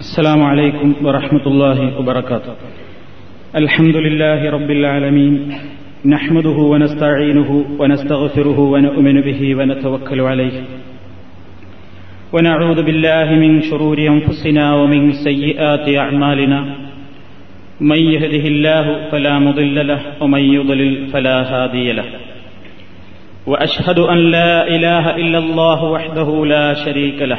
السلام عليكم ورحمة الله وبركاته. الحمد لله رب العالمين. نحمده ونستعينه ونستغفره ونؤمن به ونتوكل عليه. ونعوذ بالله من شرور أنفسنا ومن سيئات أعمالنا. من يهده الله فلا مضل له ومن يضلل فلا هادي له. وأشهد أن لا إله إلا الله وحده لا شريك له.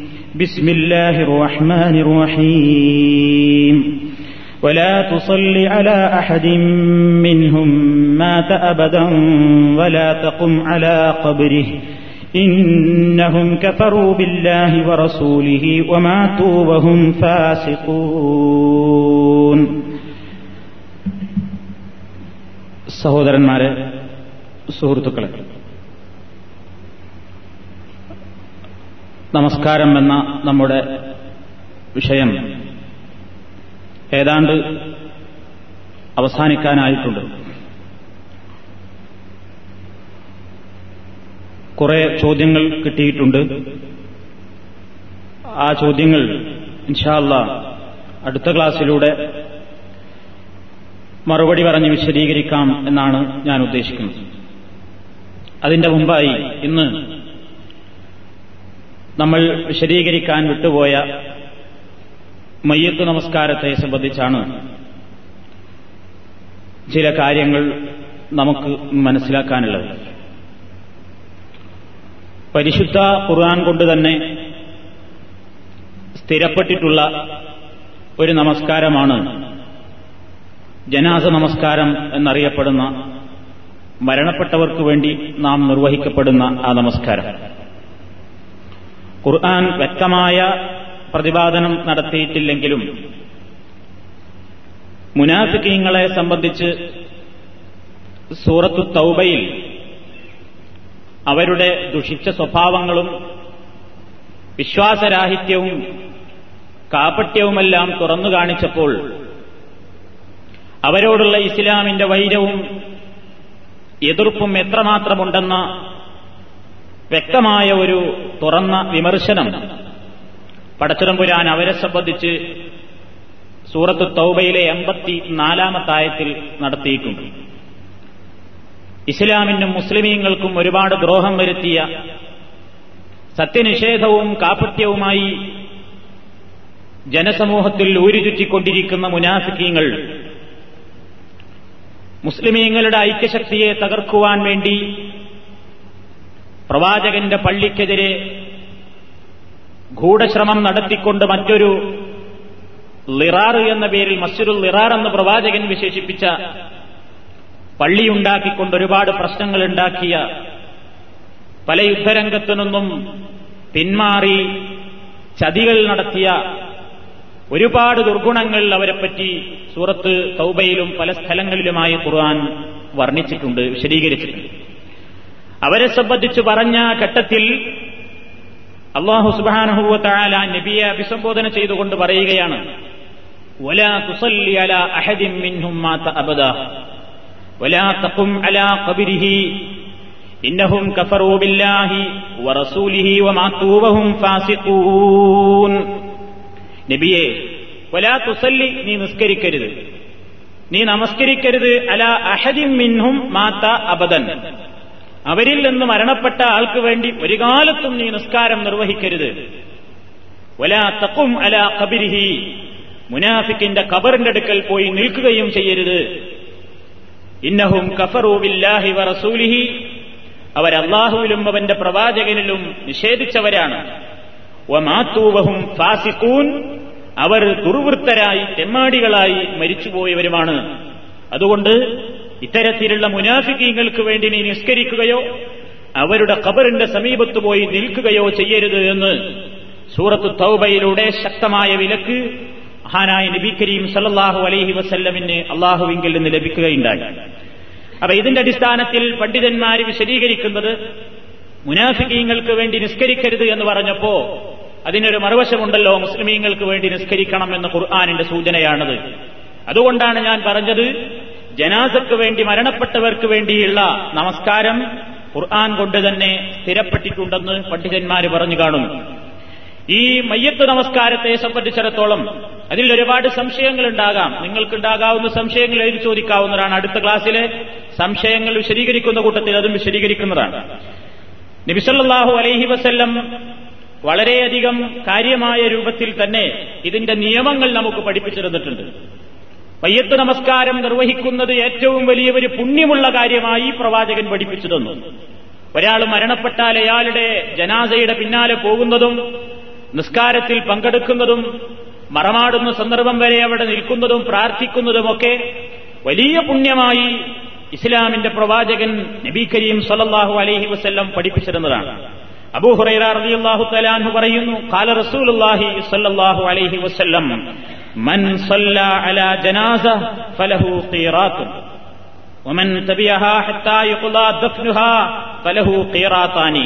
بسم الله الرحمن الرحيم ولا تصل على احد منهم مات ابدا ولا تقم على قبره انهم كفروا بالله ورسوله وماتوا وهم فاسقون സഹോദരന്മാരെ സുഹൃത്തുക്കളെ നമസ്കാരം എന്ന നമ്മുടെ വിഷയം ഏതാണ്ട് അവസാനിക്കാനായിട്ടുണ്ട്. കുറെ ചോദ്യങ്ങൾ കിട്ടിയിട്ടുണ്ട്. ആ ചോദ്യങ്ങൾ ഇൻഷാല്ല അടുത്ത ക്ലാസ്സിലൂടെ മറുപടി പറഞ്ഞ് വിശദീകരിക്കാം എന്നാണ് ഞാൻ ഉദ്ദേശിക്കുന്നത്. അതിന്റെ മുമ്പായി ഇന്ന് നമ്മൾ വിശദീകരിക്കാൻ വിട്ടുപോയ മയ്യത്ത് നമസ്കാരത്തെ സംബന്ധിച്ചാണ് ചില കാര്യങ്ങൾ നമുക്ക് മനസ്സിലാക്കാനുള്ളത്. പരിശുദ്ധ ഖുർആൻ കൊണ്ട് തന്നെ സ്ഥിരപ്പെട്ടിട്ടുള്ള ഒരു നമസ്കാരമാണ് ജനാസ നമസ്കാരം എന്നറിയപ്പെടുന്ന മരണപ്പെട്ടവർക്ക് വേണ്ടി നാം നിർവഹിക്കപ്പെടുന്ന ആ നമസ്കാരം. ഖുർആൻ വ്യക്തമായ പ്രതിപാദനം നടത്തിയിട്ടില്ലെങ്കിലും മുനാഫിക്കീങ്ങളെ സംബന്ധിച്ച് സൂറത്തു തൗബയിൽ അവരുടെ ദുഷിച്ച സ്വഭാവങ്ങളും വിശ്വാസരാഹിത്യവും കാപട്യവുമെല്ലാം തുറന്നു കാണിച്ചപ്പോൾ അവരോടുള്ള ഇസ്ലാമിന്റെ വൈരവും എതിർപ്പും എത്രമാത്രമുണ്ടെന്ന വ്യക്തമായ ഒരു തുറന്ന വിമർശനം. പടച്ചിടമ്പുരാൻ അവരെ സംബന്ധിച്ച് സൂറത്ത് തൗബയിലെ എൺപത്തി നാലാമത്തായത്തിൽ നടത്തിയിട്ടുണ്ട്. ഇസ്ലാമിനും മുസ്ലിമീങ്ങൾക്കും ഒരുപാട് ദ്രോഹം വരുത്തിയ സത്യനിഷേധവും കാപട്യവുമായി ജനസമൂഹത്തിൽ ഊരുചുറ്റിക്കൊണ്ടിരിക്കുന്ന മുനാഫിക്കീങ്ങൾ മുസ്ലിമീങ്ങളുടെ ഐക്യശക്തിയെ തകർക്കുവാൻ വേണ്ടി പ്രവാചകന്റെ പള്ളിക്കെതിരെ ഗൂഢശ്രമം നടത്തിക്കൊണ്ട് മറ്റൊരു ലിറാർ എന്ന പേരിൽ മസ്ജിദുൽ ലിറാർ എന്ന് പ്രവാചകൻ വിശേഷിപ്പിച്ച പള്ളിയുണ്ടാക്കിക്കൊണ്ട് ഒരുപാട് പ്രശ്നങ്ങൾ ഉണ്ടാക്കിയ പല യുദ്ധരംഗത്തു നിന്നും പിന്മാറി ചതികൾ നടത്തിയ ഒരുപാട് ദുർഗുണങ്ങൾ അവരെപ്പറ്റി സൂറത്ത് തൗബയിലും പല സ്ഥലങ്ങളിലുമായി ഖുർആൻ വർണിച്ചിട്ടുണ്ട് വിശദീകരിച്ചിട്ടുണ്ട്. അവരെ സംബന്ധിച്ച് പറഞ്ഞ ഘട്ടത്തിൽ അള്ളാഹു സുബാനഹുവ താല നബിയെ അഭിസംബോധന ചെയ്തുകൊണ്ട് പറയുകയാണ് ولا تصلي على أحد منهم مات أبدا ولا تقم على قبره إنهم كفروا بالله ورسوله وماتوا وهم فاسقون നബിയെ വലാ തുസല്ലി നീ നിസ്കരിക്കരുത് നീ നമസ്കരിക്കരുത് അല അഹദിൻ മിൻഹും മാത്ത അബദൻ അവരിൽ നിന്ന് മരണപ്പെട്ട ആൾക്ക് വേണ്ടി ഒരു കാലത്തും നീ നിസ്കാരം നിർവഹിക്കരുത്. വലാ തക്കും അല കബിരിഹി മുനാഫിക്കിന്റെ കബറിന്റെ അടുക്കൽ പോയി നിൽക്കുകയും ചെയ്യരുത്. ഇന്നഹും കഫറു ബില്ലാഹി വറസൂലിഹി. അവരല്ലാഹുവിലും അവന്റെ പ്രവാചകനിലും നിഷേധിച്ചവരാണ്. ഒമാത്തൂവഹും ഫാസിഖൂൻ. അവർ ദുർവൃത്തരായി തെമ്മാടികളായി മരിച്ചുപോയവരുമാണ്. അതുകൊണ്ട് ഇത്തരത്തിലുള്ള മുനാഫിക്കീങ്ങൾക്ക് വേണ്ടി നീ നിസ്കരിക്കുകയോ അവരുടെ ഖബറിന്റെ സമീപത്ത് പോയി നിൽക്കുകയോ ചെയ്യരുത് എന്ന് സൂറത്ത് തൗബയിലൂടെ ശക്തമായ വിലക്ക് മഹാനായ നബി കരീം സല്ലാഹു അലൈഹി വസല്ലമിന് അള്ളാഹുവിങ്കിൽ നിന്ന് ലഭിക്കുകയുണ്ടായി. അപ്പൊ ഇതിന്റെ അടിസ്ഥാനത്തിൽ പണ്ഡിതന്മാർ വിശദീകരിക്കുന്നത് മുനാഫിക്കീങ്ങൾക്ക് വേണ്ടി നിസ്കരിക്കരുത് എന്ന് പറഞ്ഞപ്പോ അതിനൊരു മറുവശമുണ്ടല്ലോ മുസ്ലിമീങ്ങൾക്ക് വേണ്ടി നിസ്കരിക്കണം എന്ന ഖുർആാനിന്റെ സൂചനയാണത്. അതുകൊണ്ടാണ് ഞാൻ പറഞ്ഞത് ജനാസക്ക് വേണ്ടി മരണപ്പെട്ടവർക്ക് വേണ്ടിയുള്ള നമസ്കാരം ഖുർആൻ കൊണ്ട് തന്നെ സ്ഥിരപ്പെട്ടിട്ടുണ്ടെന്ന് പണ്ഡിതന്മാർ പറഞ്ഞു കാണും. ഈ മയ്യത്ത് നമസ്കാരത്തെ സംബന്ധിച്ചിടത്തോളം അതിൽ ഒരുപാട് സംശയങ്ങൾ ഉണ്ടാകാം നിങ്ങൾക്കുണ്ടാകാവുന്ന സംശയങ്ങൾ എഴുതി ചോദിക്കാവുന്നതാണ്. അടുത്ത ക്ലാസ്സിലെ സംശയങ്ങൾ വിശദീകരിക്കുന്ന കൂട്ടത്തിൽ അതും വിശദീകരിക്കുന്നതാണ്. നബിസല്ലാഹു അലൈഹി വസ്ല്ലം വളരെയധികം കാര്യമായ രൂപത്തിൽ തന്നെ ഇതിന്റെ നിയമങ്ങൾ നമുക്ക് പഠിപ്പിച്ചിരുന്നിട്ടുണ്ട്. മയ്യത്ത് നമസ്കാരം നിർവഹിക്കുന്നത് ഏറ്റവും വലിയ ഒരു പുണ്യമുള്ള കാര്യമായി പ്രവാചകൻ പഠിപ്പിച്ചു തന്നു. ഒരാൾ മരണപ്പെട്ടാൽ അയാളുടെ ജനാസയുടെ പിന്നാലെ പോകുന്നതും നിസ്കാരത്തിൽ പങ്കെടുക്കുന്നതും മറമാടുന്ന സന്ദർഭം വരെ അവിടെ നിൽക്കുന്നതും പ്രാർത്ഥിക്കുന്നതുമൊക്കെ വലിയ പുണ്യമായി ഇസ്ലാമിന്റെ പ്രവാചകൻ നബി കരീം സലല്ലാഹു അലൈഹി വസല്ലം പഠിപ്പിച്ചിരുന്നതാണ് അബൂഹുറൈറിയാഹു ഹുറൈറ റളിയല്ലാഹു തആലാഹു പറയുന്നു ഖാല റസൂലുള്ളാഹി സ്വല്ലല്ലാഹു അലൈഹി വസല്ലം മൻ സല്ല അലാ ജനാസ ഫലഹു ഖീറാത്തുൻ ومن تبعها حتى يقضى دفنها فله قيراطان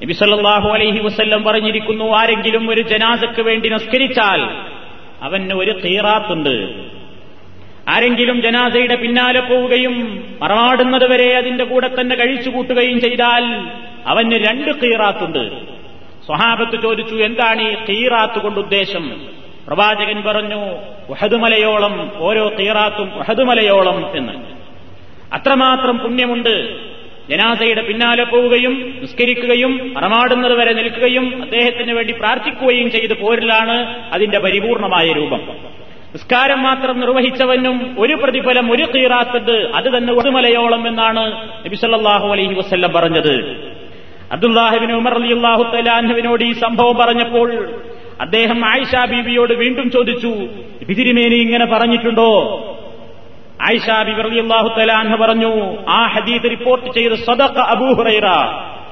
നബി സല്ലല്ലാഹു അലൈഹി വസല്ലം പറഞ്ഞിരിക്കുന്നു ആരെങ്കിലും ഒരു ജനാസക്ക് വേണ്ടി നിസ്കരിച്ചാൽ അവന് ഒരു ഖീറാത്തുണ്ട് ആരെങ്കിലും ജനാസയുടെ പിന്നാലെ പോവുകയും മറമാടുന്നത് വരെ അതിന്റെ കൂടെ തന്നെ കഴിച്ചുകൂട്ടുകയും ചെയ്താൽ അവന് രണ്ട് ഖീറാത്തുണ്ട് സ്വഹാബത്ത് ചോദിച്ചു എന്താണ് ഈ ഖീറാത്ത് കൊണ്ട് ഉദ്ദേശം പ്രവാചകൻ പറഞ്ഞു ഉഹദുമലയോളം ഓരോ തീറാത്തും ഉഹദുമലയോളം എന്ന്. അത്രമാത്രം പുണ്യമുണ്ട്. ജനാസയുടെ പിന്നാലെ പോവുകയും നിസ്കരിക്കുകയും അറമാടുന്നത് വരെ നിൽക്കുകയും അദ്ദേഹത്തിന് വേണ്ടി പ്രാർത്ഥിക്കുകയും ചെയ്ത് പോരിലാണ് അതിന്റെ പരിപൂർണമായ രൂപം. നിസ്കാരം മാത്രം നിർവഹിച്ചവനും ഒരു പ്രതിഫലം ഒരു കീറാത്തത് അത് തന്നെ ഒരു മലയോളം എന്നാണ് നബിസല്ലാഹു അലൈഹി വസ്ല്ലം പറഞ്ഞത്. അബ്ദുല്ലാഹിബിൻ ഉമർ അലി അള്ളാഹു തലാഹുവിനോട് ഈ സംഭവം പറഞ്ഞപ്പോൾ അദ്ദേഹം ആയിഷ ബീബിയോട് വീണ്ടും ചോദിച്ചു ബിതിരിമേനി ഇങ്ങനെ പറഞ്ഞിട്ടുണ്ടോ? ആയിഷ ബിബി റളിയല്ലാഹു തലാഹ് പറഞ്ഞു ആ ഹദീദ് റിപ്പോർട്ട് ചെയ്ത് സദഖ അബൂഹുറൈറ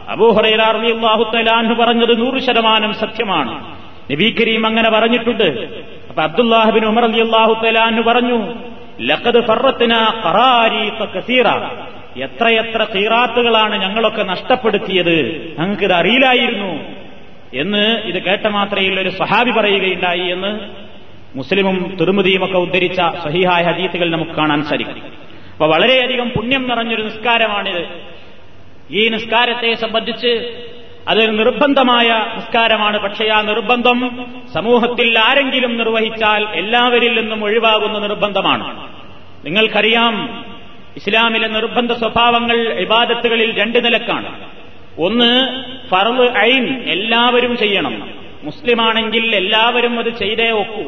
അബൂഹുറൈറ റളിയല്ലാഹു തലാഹ് പറഞ്ഞത് നൂറ് ശതമാനം സത്യമാണ്. നബി കരീം അങ്ങനെ പറഞ്ഞിട്ടുണ്ട്. അപ്പൊ അബ്ദുല്ലാഹിബിൻ ഉമർ അള്ളാഹു തലാഹ് പറഞ്ഞു ലഖദ് ഫറത്തിന കസീറ. എത്രയെത്ര തീറാത്തുകളാണ് ഞങ്ങളൊക്കെ നഷ്ടപ്പെടുത്തിയത്. ഞങ്ങൾക്കിത് അറിയില്ലായിരുന്നു. എന്ന് ഇത് കേട്ട മാത്രയിൽ ഒരു സഹാബി പറയുകയുണ്ടായി എന്ന് മുസ്ലിമും തിരുമുതിയും ഒക്കെ ഉദ്ധരിച്ച സഹിഹായ ഹദീസുകൾ നമുക്ക് കാണാൻ സാധിക്കും. അപ്പൊ വളരെയധികം പുണ്യം നിറഞ്ഞൊരു നിസ്കാരമാണിത്. ഈ നിസ്കാരത്തെ സംബന്ധിച്ച് അതൊരു നിർബന്ധമായ നിസ്കാരമാണ്. പക്ഷേ ആ നിർബന്ധം സമൂഹത്തിൽ ആരെങ്കിലും നിർവഹിച്ചാൽ എല്ലാവരിൽ നിന്നും ഒഴിവാകുന്ന നിർബന്ധമാണ്. നിങ്ങൾക്കറിയാം ഇസ്ലാമിലെ നിർബന്ധ സ്വഭാവങ്ങൾ ഇബാദത്തുകളിൽ രണ്ട് നിലക്കാണ്. ഒന്ന് ഫർൾ ഐൻ എല്ലാവരും ചെയ്യണം. മുസ്ലിമാണെങ്കിൽ എല്ലാവരും അത് ചെയ്തേ ഒക്കൂ.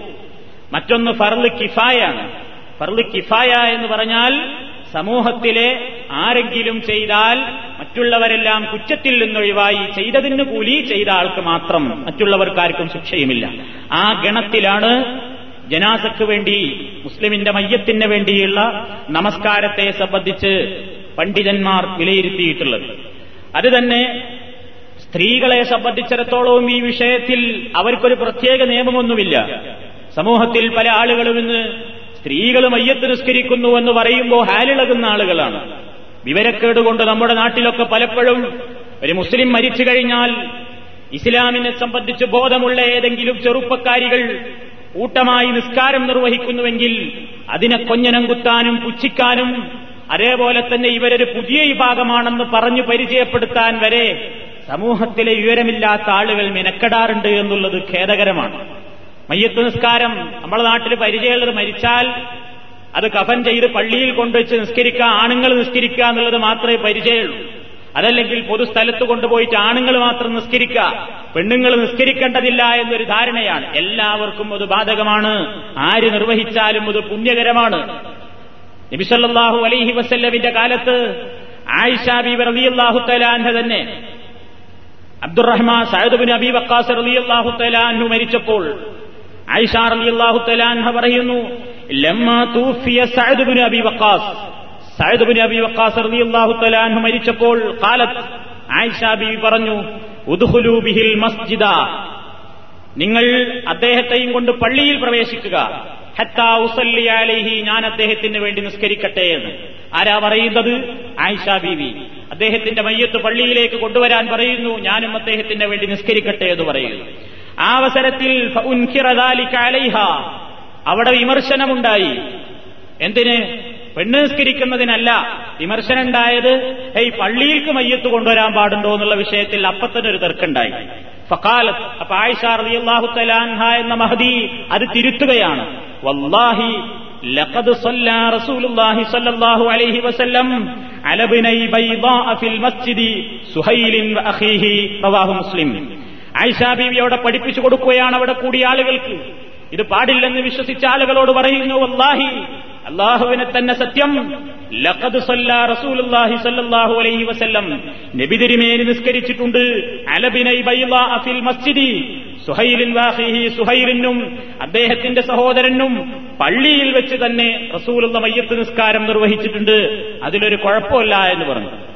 മറ്റൊന്ന് ഫർൾ കിഫായാണ്. ഫർൾ കിഫായ എന്ന് പറഞ്ഞാൽ സമൂഹത്തിലെ ആരെങ്കിലും ചെയ്താൽ മറ്റുള്ളവരെല്ലാം കുറ്റത്തിൽ നിന്നൊഴിവായി ചെയ്തതിന് കൂലി ചെയ്ത ആൾക്ക് മാത്രം മറ്റുള്ളവർക്കാർക്കും ശിക്ഷയുമില്ല. ആ ഗണത്തിലാണ് ജനാസക്ക് വേണ്ടി മുസ്ലിമിന്റെ മയ്യത്തിന് വേണ്ടിയുള്ള നമസ്കാരത്തെ സംബന്ധിച്ച് പണ്ഡിതന്മാർ വിലയിരുത്തിയിട്ടുള്ളത്. അത് തന്നെ സ്ത്രീകളെ സംബന്ധിച്ചിടത്തോളവും ഈ വിഷയത്തിൽ അവർക്കൊരു പ്രത്യേക നിയമമൊന്നുമില്ല. സമൂഹത്തിൽ പല ആളുകളും ഇന്ന് സ്ത്രീകൾ മയ്യത്ത് നിസ്കരിക്കുന്നു എന്ന് പറയുമ്പോൾ ഹാലിളകുന്ന ആളുകളാണ്. വിവരക്കേട് കൊണ്ട് നമ്മുടെ നാട്ടിലൊക്കെ പലപ്പോഴും ഒരു മുസ്ലിം മരിച്ചു കഴിഞ്ഞാൽ ഇസ്ലാമിനെ സംബന്ധിച്ച് ബോധമുള്ള ഏതെങ്കിലും ചെറുപ്പക്കാരികൾ കൂട്ടമായി നിസ്കാരം നിർവഹിക്കുന്നുവെങ്കിൽ അതിനെ കൊഞ്ഞനം കുത്താനും പുച്ഛിക്കാനും അതേപോലെ തന്നെ ഇവരൊരു പുതിയ വിഭാഗമാണെന്ന് പറഞ്ഞു പരിചയപ്പെടുത്താൻ വരെ സമൂഹത്തിലെ വിവരമില്ലാത്ത ആളുകൾ മെനക്കെടാറുണ്ട് എന്നുള്ളത് ഖേദകരമാണ്. മയ്യത്ത് നിസ്കാരം നമ്മുടെ നാട്ടിൽ പരിചയമുള്ളത് മരിച്ചാൽ അത് കഫൻ ചെയ്ത് പള്ളിയിൽ കൊണ്ടുവച്ച് നിസ്കരിക്കുക ആണുങ്ങൾ നിസ്കരിക്കുക എന്നുള്ളത് മാത്രമേ പരിചയമുള്ളൂ. അതല്ലെങ്കിൽ പൊതുസ്ഥലത്ത് കൊണ്ടുപോയിട്ട് ആണുങ്ങൾ മാത്രം നിസ്കരിക്കുക. പെണ്ണുങ്ങൾ നിസ്കരിക്കേണ്ടതില്ല എന്നൊരു ധാരണയാണ്. എല്ലാവർക്കും അത് ബാധകമാണ്. ആര് നിർവഹിച്ചാലും അത് പുണ്യകരമാണ്. നബിസല്ലാഹു അലൈഹി വസല്ലമിന്റെ കാലത്ത് ആയിഷ ബീബി റളിയല്ലാഹു തലാൻഹ തന്നെ അബ്ദുറഹ്മാൻ സഅദ് ബിൻ അബി വക്കാസ് റളിയല്ലാഹു തലാൻഹു മരിച്ചപ്പോൾ ആയിഷ റളിയല്ലാഹു തലാൻഹ പറയുന്നു ലമ്മ തൂഫിയ അബി വക്കാസ്. അബി വക്കാസ് മരിച്ചപ്പോൾ ഖാലത്ത് ആയിഷ പറഞ്ഞു ഉദ്ഖുലൂ ബിഹിൽ മസ്ജിദ. നിങ്ങൾ അദ്ദേഹത്തെയും കൊണ്ട് പള്ളിയിൽ പ്രവേശിക്കുക. ഹത്താ ഉസല്ലി അലൈഹി ഞാൻ അദ്ദേഹത്തിന് വേണ്ടി നിസ്കരിക്കട്ടെ എന്ന്. ആരാ പറയുന്നത്? ആയിഷ ബീവി. അദ്ദേഹത്തിന്റെ മയ്യത്ത് പള്ളിയിലേക്ക് കൊണ്ടുവരാൻ പറയുന്നു ഞാനും അദ്ദേഹത്തിന് വേണ്ടി നിസ്കരിക്കട്ടെ എന്ന് പറയുന്നു. ആ അവസരത്തിൽ അവിടെ വിമർശനമുണ്ടായി. എന്തിന്? പെണ്ണ് നിസ്കരിക്കുന്നതിനല്ല വിമർശനം ഉണ്ടായത് ഏയ് പള്ളിയിലേക്ക് മയ്യത്ത് കൊണ്ടുവരാൻ പാടുണ്ടോ എന്നുള്ള വിഷയത്തിൽ അപ്പത്തന്നെ ഒരു തർക്കമുണ്ടായി ഫക്കാലത്ത് അപ്പൊ ആയിഷ റളിയല്ലാഹു തലാൻഹ എന്ന മഹദി അത് തിരുത്തുകയാണ് വല്ലാഹി ലഖദ് صلى رسول الله صلى الله عليه وسلم على بني بيضاء في المسجد سهيل واخيه رواه مسلم ആയിഷ ബീവി അവിടെ പഠിപ്പിച്ചു കൊടുക്കുകയാണ് അവിടെ കൂടിയ ആളുകൾക്ക് ഇത് പാടില്ലെന്ന് വിശ്വസിച്ച ആളുകളോട് പറയുന്നു വല്ലാഹി അള്ളാഹുവിനെ തന്നെ സത്യം. ലഖദ് സല്ലാ റസൂലുള്ളാഹി സല്ലല്ലാഹു അലൈഹി വസല്ലം നബി തിരുമേനി നിസ്കരിച്ചിട്ടുണ്ട്. അലബിനൈ ബൈളാ ഫിൽ മസ്ജിദി സുഹൈലിൻ വാഹിഹി സുഹൈലിനും അദ്ദേഹത്തിന്റെ സഹോദരനും പള്ളിയിൽ വെച്ച് തന്നെ റസൂലുള്ള മയ്യത്ത് നിസ്കാരം നിർവഹിച്ചിട്ടുണ്ട്. അതിലൊരു കുഴപ്പമില്ല എന്ന് പറഞ്ഞു.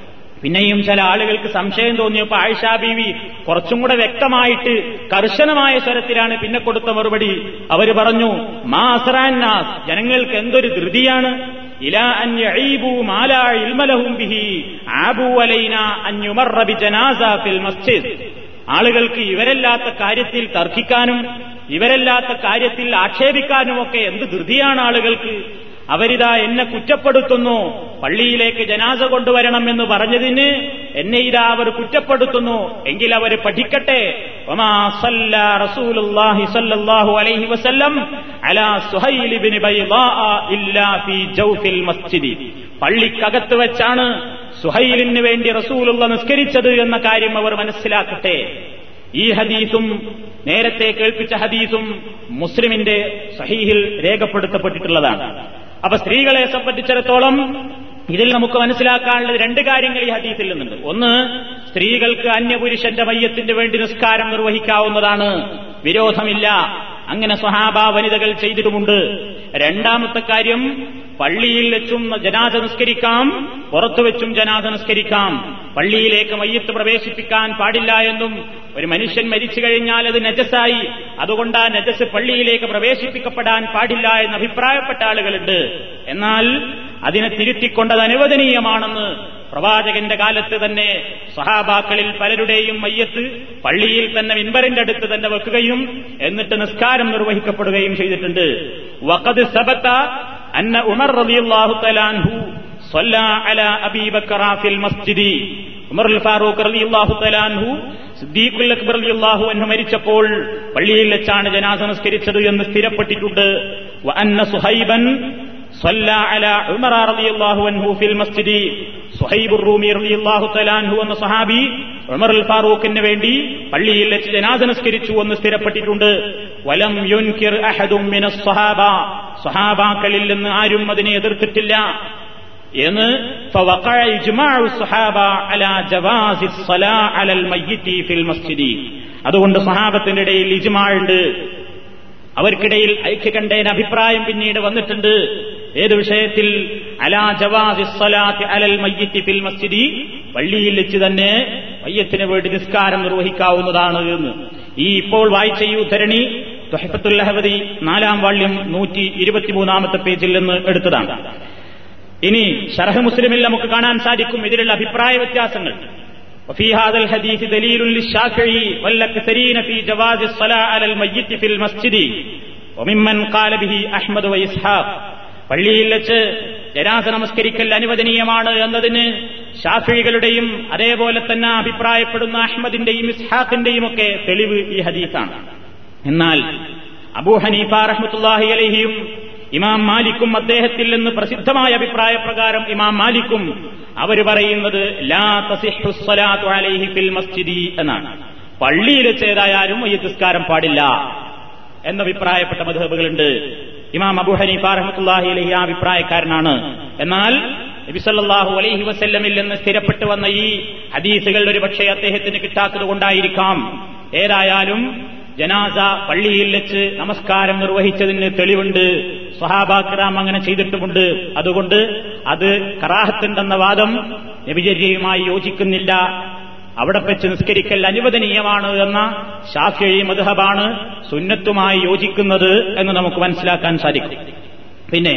പിന്നെയും ചില ആളുകൾക്ക് സംശയം തോന്നിയപ്പോൾ ആയിഷ ബീവി കുറച്ചും കൂടെ വ്യക്തമായിട്ട് കർശനമായ സ്വരത്തിലാണ് പിന്നെ കൊടുത്ത മറുപടി. അവർ പറഞ്ഞു മാ അസറാന്നാസ് ജനങ്ങൾക്ക് എന്തൊരു ധൃതിയാണ്? ആളുകൾക്ക് ഇവരല്ലാത്ത കാര്യത്തിൽ തർക്കിക്കാനും ഇവരല്ലാത്ത കാര്യത്തിൽ ആക്ഷേപിക്കാനുമൊക്കെ എന്ത് ധൃതിയാണ് ആളുകൾക്ക്? അവരിതാ എന്നെ കുറ്റപ്പെടുത്തുന്നു. പള്ളിയിലേക്ക് ജനാസ കൊണ്ടുവരണം എന്ന് പറഞ്ഞതിന് എന്നെ ഇതാ അവർ കുറ്റപ്പെടുത്തുന്നു. എങ്കിൽ അവർ പഠിക്കട്ടെ. പള്ളിക്കകത്ത് വെച്ചാണ് സുഹൈലിന് വേണ്ടി റസൂലുള്ള നിസ്കരിച്ചത് എന്ന കാര്യം അവർ മനസ്സിലാക്കട്ടെ. ഈ ഹദീസും നേരത്തെ കേൾപ്പിച്ച ഹദീസും മുസ്ലിമിന്റെ സഹീഹിൽ രേഖപ്പെടുത്തപ്പെട്ടിട്ടുള്ളതാണ്. അപ്പൊ സ്ത്രീകളെ സംബന്ധിച്ചിടത്തോളം ഇതിൽ നമുക്ക് മനസ്സിലാക്കാനുള്ളത് രണ്ട് കാര്യങ്ങൾ ഈ ഹദീസിൽ നിന്നുണ്ട്. ഒന്ന് സ്ത്രീകൾക്ക് അന്യപുരുഷന്റെ മയ്യത്തിന് വേണ്ടി നിസ്കാരം നിർവഹിക്കാവുന്നതാണ്. വിരോധമില്ല. അങ്ങനെ സ്വഹാബ വനിതകൾ ചെയ്തിട്ടുമുണ്ട് രണ്ടാമത്തെ കാര്യം പള്ളിയിൽ വെച്ചും ജനാത നിസ്കരിക്കാം പുറത്തു വെച്ചും ജനാത നിസ്കരിക്കാം. പള്ളിയിലേക്ക് മയ്യത്ത് പ്രവേശിപ്പിക്കാൻ പാടില്ല എന്നും ഒരു മനുഷ്യൻ മരിച്ചു കഴിഞ്ഞാൽ അത് നജസായി. അതുകൊണ്ട് ആ നജസ് പള്ളിയിലേക്ക് പ്രവേശിപ്പിക്കപ്പെടാൻ പാടില്ല എന്ന് അഭിപ്രായപ്പെട്ട ആളുകളുണ്ട്. എന്നാൽ അതിനെ തിരുത്തിക്കൊണ്ടത് അനുവദനീയമാണെന്ന് പ്രവാചകന്റെ കാലത്ത് തന്നെ സഹാബാക്കളിൽ പലരുടെയും മയ്യത്ത് പള്ളിയിൽ തന്നെ മിൻബറിന്റെ അടുത്ത് തന്നെ വെക്കുകയും എന്നിട്ട് നിസ്കാരം നിർവഹിക്കപ്പെടുകയും ചെയ്തിട്ടുണ്ട് വഖദ് സബത്ത അന്ന ഉമർ റളിയല്ലാഹു തലാൻഹു صلى على ابي بكر في المسجد ഉമർ ഫാറൂഖ് റളിയല്ലാഹു തലാൻഹു സിദ്ദീഖുൽ അക്ബർ റളിയല്ലാഹു അൻഹു മരിച്ചപ്പോൾ പള്ളിയിൽ വെച്ചാണ് ജനാസ നിസ്കരിച്ചത് എന്ന് സ്ഥിരപ്പെട്ടിട്ടുണ്ട് വ അന്ന സുഹൈബൻ صلى على عمر رضي الله عنه في المسجد റൂമി റളിയല്ലാഹു എന്ന സഹാബി ഉമർ അൽ ഫാറൂഖിന് വേണ്ടി പള്ളിയിൽ വെച്ച് ജനാദ നിസ്കരിച്ചു എന്ന് സ്ഥിരപ്പെട്ടിട്ടുണ്ട്. വലം യുൻകിർ അഹദും മിനസ് സഹാബ സഹാബാക്കളിൽ നിന്ന് ആരും അതിനെ എതിർത്തിട്ടില്ല. എന്ന് അതുകൊണ്ട് സഹാബത്തിന്റെ ഇടയിൽ ഇജ്മാ ഉണ്ട്. അവർക്കിടയിൽ ഐക്യകണ്ഠേന അഭിപ്രായം പിന്നീട് വന്നിട്ടുണ്ട്. ഏത് വിഷയത്തിൽ അലാ ജവാസി സ്വലാത്തി അലൽ മയ്യത്തി ഫിൽ മസ്ജിദി പള്ളിയിൽ വെച്ച് തന്നെ മയ്യത്തിന് വേണ്ടി നിസ്കാരം നിർവഹിക്കാവുന്നതാണ് എന്ന് ഈ ഇപ്പോൾ വായിച്ച ഈ ഉദ്ധരണി തൊഹഫത്തുല്ലഹവതി നാലാം വാള്യം നൂറ്റി ഇരുപത്തിമൂന്നാമത്തെ പേജിൽ നിന്ന് എടുത്തതാണ് ഇനി ഷറഹ് മുസ്ലിമിൽ നമുക്ക് കാണാൻ സാധിക്കും ഇതിലുള്ള അഭിപ്രായ വ്യത്യാസങ്ങൾ وفي هذا الحديث دليل للشافعي والأكثرين في جواز الصلاة على الميت في المسجد وممن قال به أحمد وإسحاق പള്ളിയിൽ വെച്ച് ജനാസ നമസ്കരിക്കൽ അനുവദനീയമാണ് എന്നതിന് ഷാഫികളുടെയും അതേപോലെ തന്നെ അഭിപ്രായപ്പെടുന്ന അഹമ്മദിന്റെയും ഇസ്ഹാഖിന്റെയും ഒക്കെ തെളിവ് ഈ ഹദീസാണ്. എന്നാൽ അബൂ ഹനീഫ റഹ്മത്തുല്ലാഹി അലഹിയും ഇമാം മാലിക്കും അദ്ദേഹത്തിൽ നിന്ന് പ്രസിദ്ധമായ അഭിപ്രായ പ്രകാരം ഇമാം മാലിക്കും അവർ പറയുന്നത് ലാ അലൈഹി ഫിൽ മസ്ജിദി എന്നാണ്. പള്ളിയിൽ ചെയ്തായാലും ഈ തിസ്കാരം പാടില്ല എന്നഭിപ്രായപ്പെട്ട മധുഹബുകളുണ്ട്. ഇമാം അബു ഹനീഫ റഹ്മത്തുല്ലാഹി അലഹി ആ അഭിപ്രായക്കാരനാണ്. എന്നാൽ നബിസല്ലാഹു അലൈഹി വസല്ലമിൽ നിന്ന് സ്ഥിരപ്പെട്ടു വന്ന ഈ ഹദീസുകൾ ഒരു പക്ഷേ അദ്ദേഹത്തിന് കിട്ടാത്തത് കൊണ്ടായിരിക്കാം. ഏതായാലും ജനാസ പള്ളിയിൽ വെച്ച് നമസ്കാരം നിർവഹിച്ചതിന് തെളിവുണ്ട്. സ്വഹാബാക്രാം അങ്ങനെ ചെയ്തിട്ടുമുണ്ട്. അതുകൊണ്ട് അത് കറാഹത്തുണ്ടെന്ന വാദം നബിചര്യയുമായി യോജിക്കുന്നില്ല. അവിടെ വെച്ച് നിസ്കരിക്കൽ അനുവദനീയമാണ് എന്ന ഷാഫിഴി മധുഹബാണ് സുന്നത്തുമായി യോജിക്കുന്നത് എന്ന് നമുക്ക് മനസ്സിലാക്കാൻ സാധിക്കും. പിന്നെ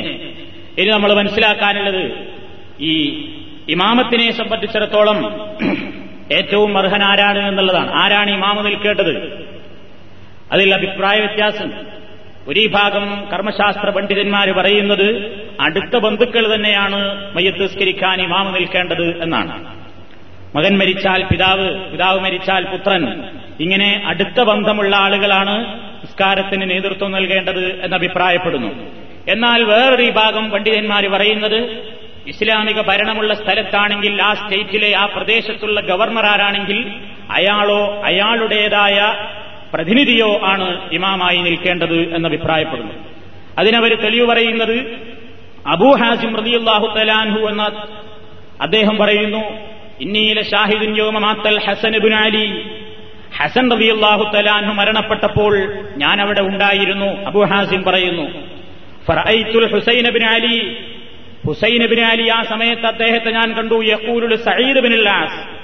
ഇനി നമ്മൾ മനസ്സിലാക്കാനുള്ളത് ഈ ഇമാമത്തിനെ സംബന്ധിച്ചിടത്തോളം ഏറ്റവും അർഹൻ ആരാണ് എന്നുള്ളതാണ്. ആരാണ് ഇമാമ നിൽക്കേണ്ടത്? അതിൽ അഭിപ്രായ വ്യത്യാസം. ഒരു ഭാഗം കർമ്മശാസ്ത്ര പണ്ഡിതന്മാർ പറയുന്നത് അടുത്ത ബന്ധുക്കൾ തന്നെയാണ് മയ്യത്ത് സ്കരിക്കാൻ ഇമാമ നിൽക്കേണ്ടത് എന്നാണ്. മകൻ മരിച്ചാൽ പിതാവ് പിതാവ് മരിച്ചാൽ പുത്രൻ. ഇങ്ങനെ അടുത്ത ബന്ധമുള്ള ആളുകളാണ് നിസ്കാരത്തിന് നേതൃത്വം നൽകേണ്ടത് എന്ന് അഭിപ്രായപ്പെടുന്നു എന്നാൽ വേറൊരു വിഭാഗം പണ്ഡിതന്മാർ പറയുന്നത് ഇസ്ലാമിക ഭരണമുള്ള സ്ഥലത്താണെങ്കിൽ ആ സ്റ്റേറ്റിലെ ആ പ്രദേശത്തുള്ള ഗവർണർ ആരാണെങ്കിൽ അയാളോ അയാളുടേതായ പ്രതിനിധിയോ ആണ് ഇമാമായി നിൽക്കേണ്ടത് എന്ന് അഭിപ്രായപ്പെടുന്നു അതിനവർ തെളിവ് പറയുന്നത് അബൂ ഹാസിം റതിയുല്ലാഹു തലാൻഹു എന്ന അദ്ദേഹം പറയുന്നു ഇന്നീല ഷാഹിദുൻ യോമമാത്തൽ ഹസൻ ബുനാലി അലി. ഹസൻ റതിയുല്ലാഹു തലാൻഹു മരണപ്പെട്ടപ്പോൾ ഞാൻ അവിടെ ഉണ്ടായിരുന്നു അബു ഹാസിം പറയുന്നു. ഫറൈത്തുൽ Hussain bin Ali. Hussain bin Ali ആ സമയത്ത് അദ്ദേഹത്തെ ഞാൻ കണ്ടു യക്കൂലുൽ Sayyid bin Las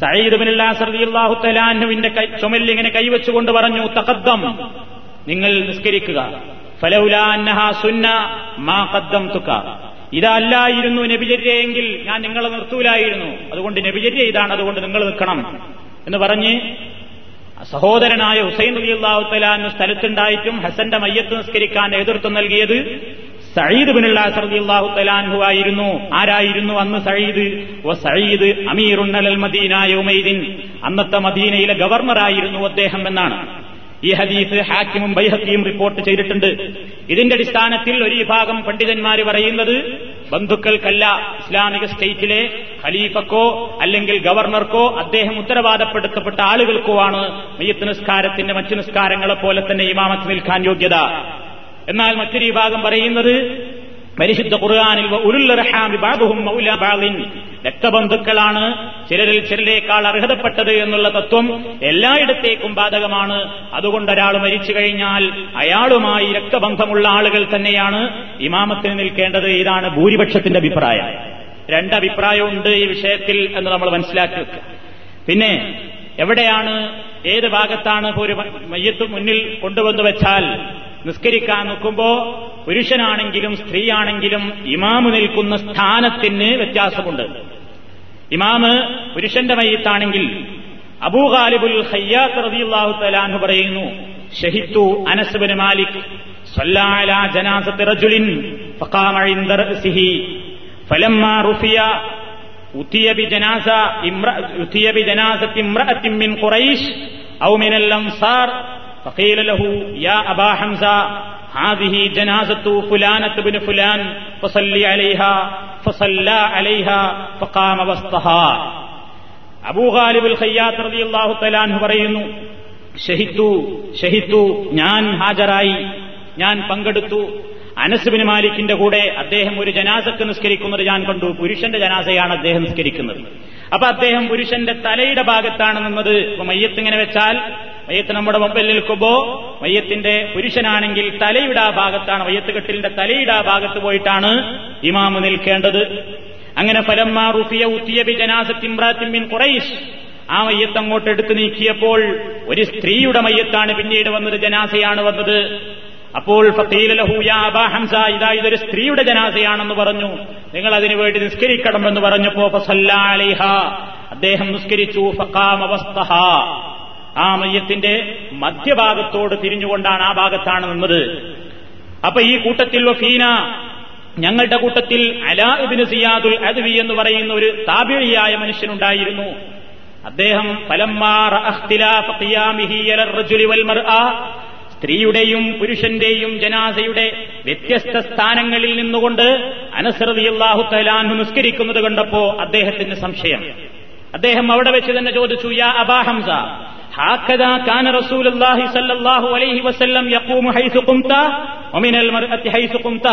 Sayyid bin Las റളിയല്ലാഹു തആലാഹുവിന്റെ ചുമലിൽ ഇങ്ങനെ കൈവച്ചുകൊണ്ട് പറഞ്ഞു തകദ്ദം നിങ്ങൾ നിസ്കരിക്കുക. ഫലൗലാ സുന്ന മാ കദ്ദം ഖദ്ദംതുക. ഇതല്ലായിരുന്നു നബിചര്യയെങ്കിൽ ഞാൻ നിങ്ങളെ നിർത്തൂലായിരുന്നു. അതുകൊണ്ട് നബിചര്യ ഇതാണ് അതുകൊണ്ട് നിങ്ങൾ നിൽക്കണം എന്ന് പറഞ്ഞ് സഹോദരനായ ഹുസൈൻ റളിയല്ലാഹു തആലാഹു സ്ഥലത്തുണ്ടായിട്ടും ഹസന്റെ മയ്യത്ത് നിസ്കരിക്കാൻ നേതൃത്വം നൽകിയത് സയ്യിദ് ബിനുല്ലാഹു തലാൻഹു ആയിരുന്നു. ആരായിരുന്നു അന്ന് സയ്യിദ് ഓ സയ്യിദ് അമീറുണ്ണൽ മദീന യൗമൈദിൻ. അന്നത്തെ മദീനയിലെ ഗവർണറായിരുന്നു അദ്ദേഹം എന്നാണ്. ഈ ഹദീസ് ഹാക്കിമും ബൈഹക്കിയും റിപ്പോർട്ട് ചെയ്തിട്ടുണ്ട്. ഇതിന്റെ അടിസ്ഥാനത്തിൽ ഒരു വിഭാഗം പണ്ഡിതന്മാർ പറയുന്നത് ബന്ധുക്കൾക്കല്ല ഇസ്ലാമിക സ്റ്റേറ്റിലെ ഖലീഫക്കോ അല്ലെങ്കിൽ ഗവർണർക്കോ അദ്ദേഹം ഉത്തരവാദപ്പെടുത്തപ്പെട്ട ആളുകൾക്കോ ആണ് മയ്യത്ത് നിസ്കാരത്തിന്റെ മറ്റു നിസ്കാരങ്ങളെ പോലെ തന്നെ ഇമാമത്ത് നിൽക്കാൻ യോഗ്യത. എന്നാൽ മറ്റൊരു വിഭാഗം പറയുന്നത് പരിശുദ്ധ ഖുർആാനിൽ രക്തബന്ധുക്കളാണ് ചിലരിൽ ചിലരേക്കാൾ അർഹതപ്പെട്ടത് എന്നുള്ള തത്വം എല്ലായിടത്തേക്കും ബാധകമാണ്. അതുകൊണ്ട് ഒരാൾ മരിച്ചു കഴിഞ്ഞാൽ അയാളുമായി രക്തബന്ധമുള്ള ആളുകൾ തന്നെയാണ് ഇമാമത്തിന് നിൽക്കേണ്ടത്. ഇതാണ് ഭൂരിപക്ഷത്തിന്റെ അഭിപ്രായം. രണ്ടഭിപ്രായമുണ്ട് ഈ വിഷയത്തിൽ എന്ന് നമ്മൾ മനസ്സിലാക്കി വെക്കുക. പിന്നെ എവിടെയാണ് ഏത് ഭാഗത്താണ് ഒരു മയ്യത്ത് മുന്നിൽ കൊണ്ടുവന്നു വെച്ചാൽ നിസ്കരിക്കാൻ നോക്കുമ്പോ പുരുഷനാണെങ്കിലും സ്ത്രീയാണെങ്കിലും ഇമാമ് നിൽക്കുന്ന സ്ഥാനത്തിന് വ്യത്യാസമുണ്ട് ഇമാമ് പുരുഷന്റെ മയ്യത്താണെങ്കിൽ അബൂഗാലിബുൽ ഹയ്യാത്ത് റളിയല്ലാഹു തആലാഹു പറയുന്നു ഷഹിത്തു അനസ് ബിൻ മാലിക് صلى على جنازة رجل فقام عند رأسه فلما رفع أتي بجنازة امرأة أتي بجنازة امرأة من قريش أو من الأنصار فقيل له يا أبا حمزة هذه جنازة فلانة بن فلان فصلي عليها فصلى عليها فقام وسطها അബൂ ഖാലിബുൽ ഖയ്യാത്ത് റളിയല്ലാഹു തആലാഹു പറയുന്നു ഷഹിത്തു ഷഹിത്തു ഞാൻ ഹാജരായി ഞാൻ പങ്കെടുത്തു അനസുബിൻ മാലിക്കിന്റെ കൂടെ അദ്ദേഹം ഒരു ജനാസക്ക് നിസ്കരിക്കുന്നത് ഞാൻ കണ്ടു പുരുഷന്റെ ജനാസയാണ് അദ്ദേഹം നിസ്കരിക്കുന്നത് അപ്പൊ അദ്ദേഹം പുരുഷന്റെ തലയുടെ ഭാഗത്താണ് നിന്നത് ഇപ്പൊ മയ്യത്ത് ഇങ്ങനെ വെച്ചാൽ മയ്യത്ത് നമ്മുടെ മുമ്പിൽ നിൽക്കുമ്പോ മയ്യത്തിന്റെ പുരുഷനാണെങ്കിൽ തലയുടെ ഭാഗത്താണ് മയ്യത്ത് കെട്ടിലിന്റെ തലയുടെ ഭാഗത്ത് പോയിട്ടാണ് ഇമാമ് നിൽക്കേണ്ടത്. അങ്ങനെ ഫലമ്മാ റുഫിയ ഉത്തിയബി ജനാസത്തിമ്രാത്തിമ്മിൻ കുറൈഷ് ആ മയ്യത്ത് അങ്ങോട്ട് എടുത്തു നീക്കിയപ്പോൾ ഒരു സ്ത്രീയുടെ മയ്യത്താണ് പിന്നീട് വന്നത് ജനാസയാണ് വന്നത്. അപ്പോൾ ഹംസ ഇതാ ഇതൊരു സ്ത്രീയുടെ ജനാസയാണെന്ന് പറഞ്ഞു. നിങ്ങൾ അതിനു വേണ്ടി നിസ്കരിക്കണം എന്ന് പറഞ്ഞപ്പോ അദ്ദേഹം നിസ്കരിച്ചു ഫക്കാമവസ്തഹ ആ മയ്യത്തിന്റെ മധ്യഭാഗത്തോട് തിരിഞ്ഞുകൊണ്ടാണ് ആ ഭാഗത്താണ് നിന്നത്. അപ്പൊ ഈ കൂട്ടത്തിൽ വഫീന ഞങ്ങളുടെ കൂട്ടത്തിൽ അലാ ഇബിന് സിയാദുൽ അദ്വി എന്ന് പറയുന്ന ഒരു താപിഴിയായ മനുഷ്യനുണ്ടായിരുന്നു. അദ്ദേഹം സ്ത്രീയുടെയും പുരുഷന്റെയും ജനാസയുടെ വ്യത്യസ്ത സ്ഥാനങ്ങളിൽ നിന്നുകൊണ്ട് അനസറിയാഹു തലാൻഹു നിസ്കരിക്കുന്നത് കണ്ടപ്പോ അദ്ദേഹത്തിന് സംശയം. അദ്ദേഹം അവിടെ വെച്ച് തന്നെ ചോദിച്ചു യാ അബാ ഹംസ هكذا كان رسول الله صلى الله عليه وسلم يقوم حيث قمت ومن المرأة حيث قمت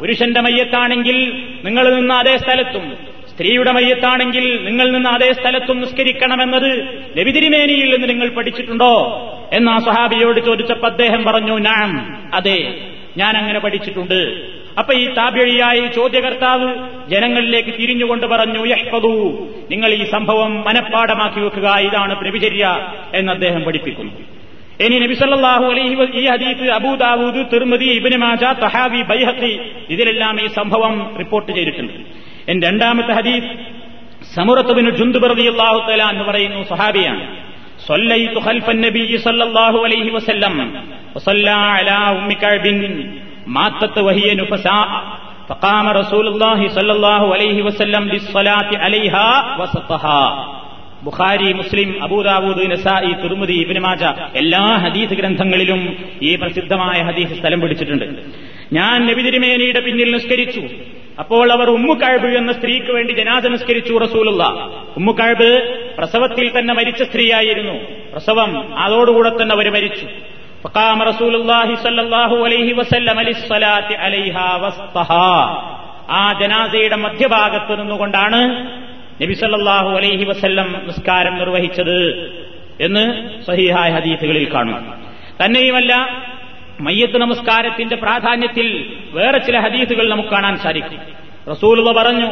പുരുഷന്റെ മയ്യത്താണെങ്കിൽ നിങ്ങൾ നിന്ന് അതേ സ്ഥലത്തും സ്ത്രീയുടെ മയ്യത്താണെങ്കിൽ നിങ്ങൾ നിന്ന് അതേ സ്ഥലത്തും നിസ്കരിക്കണമെന്നത് നബിതിരിമേനിയിൽ നിന്ന് നിങ്ങൾ പഠിച്ചിട്ടുണ്ടോ എന്ന് ആ സ്വഹാബിയോട് ചോദിച്ചപ്പോൾ അദ്ദേഹം പറഞ്ഞു ഞാൻ അതെ ഞാൻ അങ്ങനെ പഠിച്ചിട്ടുണ്ട് അപ്പൊ ഈ താപിഴിയായ ചോദ്യകർത്താവ് ജനങ്ങളിലേക്ക് തിരിഞ്ഞുകൊണ്ട് പറഞ്ഞു യഹ്പതു നിങ്ങൾ ഈ സംഭവം മനഃപ്പാടമാക്കി വെക്കുക ഇതാണ് പ്രവിചര്യ എന്ന് അദ്ദേഹം പഠിപ്പിക്കുന്നു ഇനി നബിസല്ലാഹു അലൈഹി വ- ഈ ഹദീസ് അബൂദാവൂദ് തിർമതി ഇബിന് മാജ തഹാവി ബൈഹത്തി ഇതിലെല്ലാം ഈ സംഭവം റിപ്പോർട്ട് ചെയ്തിട്ടുണ്ട് എൻ രണ്ടാമത്തെ ഹദീസ് സമുറത്തുബിന് ജുന്ദുബർദിയല്ലാഹു തല എന്ന് പറയുന്നു സഹാബിയാണ് صليت خلف النبي صلى الله عليه وسلم وصلى على أم كعب ماتت وهي نفساء فقام رسول الله صلى الله عليه وسلم للصلاة عليها وسطها ബുഖാരി മുസ്ലിം അബൂദാവൂദ് നസായി തുർമുദി ഇബ്നു മാജ എല്ലാ ഹദീസ് ഗ്രന്ഥങ്ങളിലും ഈ പ്രസിദ്ധമായ ഹദീസ് സ്ഥലം പിടിച്ചിട്ടുണ്ട് ഞാൻ നബി തിരുമേനിയുടെ പിന്നിൽ നിസ്കരിച്ചു അപ്പോൾ അവർ ഉമ്മുക്കഴബ് എന്ന സ്ത്രീക്ക് വേണ്ടി ജനാസ നിസ്കരിച്ചു റസൂലുള്ള ഉമ്മുക്കഴബ് പ്രസവത്തിൽ തന്നെ മരിച്ച സ്ത്രീയായിരുന്നു പ്രസവം അതോടുകൂടെ തന്നെ അവർ മരിച്ചു فقام رسول الله صلى الله عليه وسلم للصلاة عليها وسطها ആ ജനാസയുടെ മധ്യഭാഗത്ത് നിന്നുകൊണ്ടാണ് നബി സല്ലല്ലാഹു അലൈഹി വസല്ലം നിസ്കാരം നിർവഹിച്ചത് എന്ന് സഹിഹായ ഹദീസുകളിൽ കാണും തന്നെയുമല്ല മയ്യത്ത് നമസ്കാരത്തിന്റെ പ്രാധാന്യത്തിൽ വേറെ ചില ഹദീസുകൾ നമുക്ക് കാണാൻ സാധിക്കും റസൂലുള്ള പറഞ്ഞു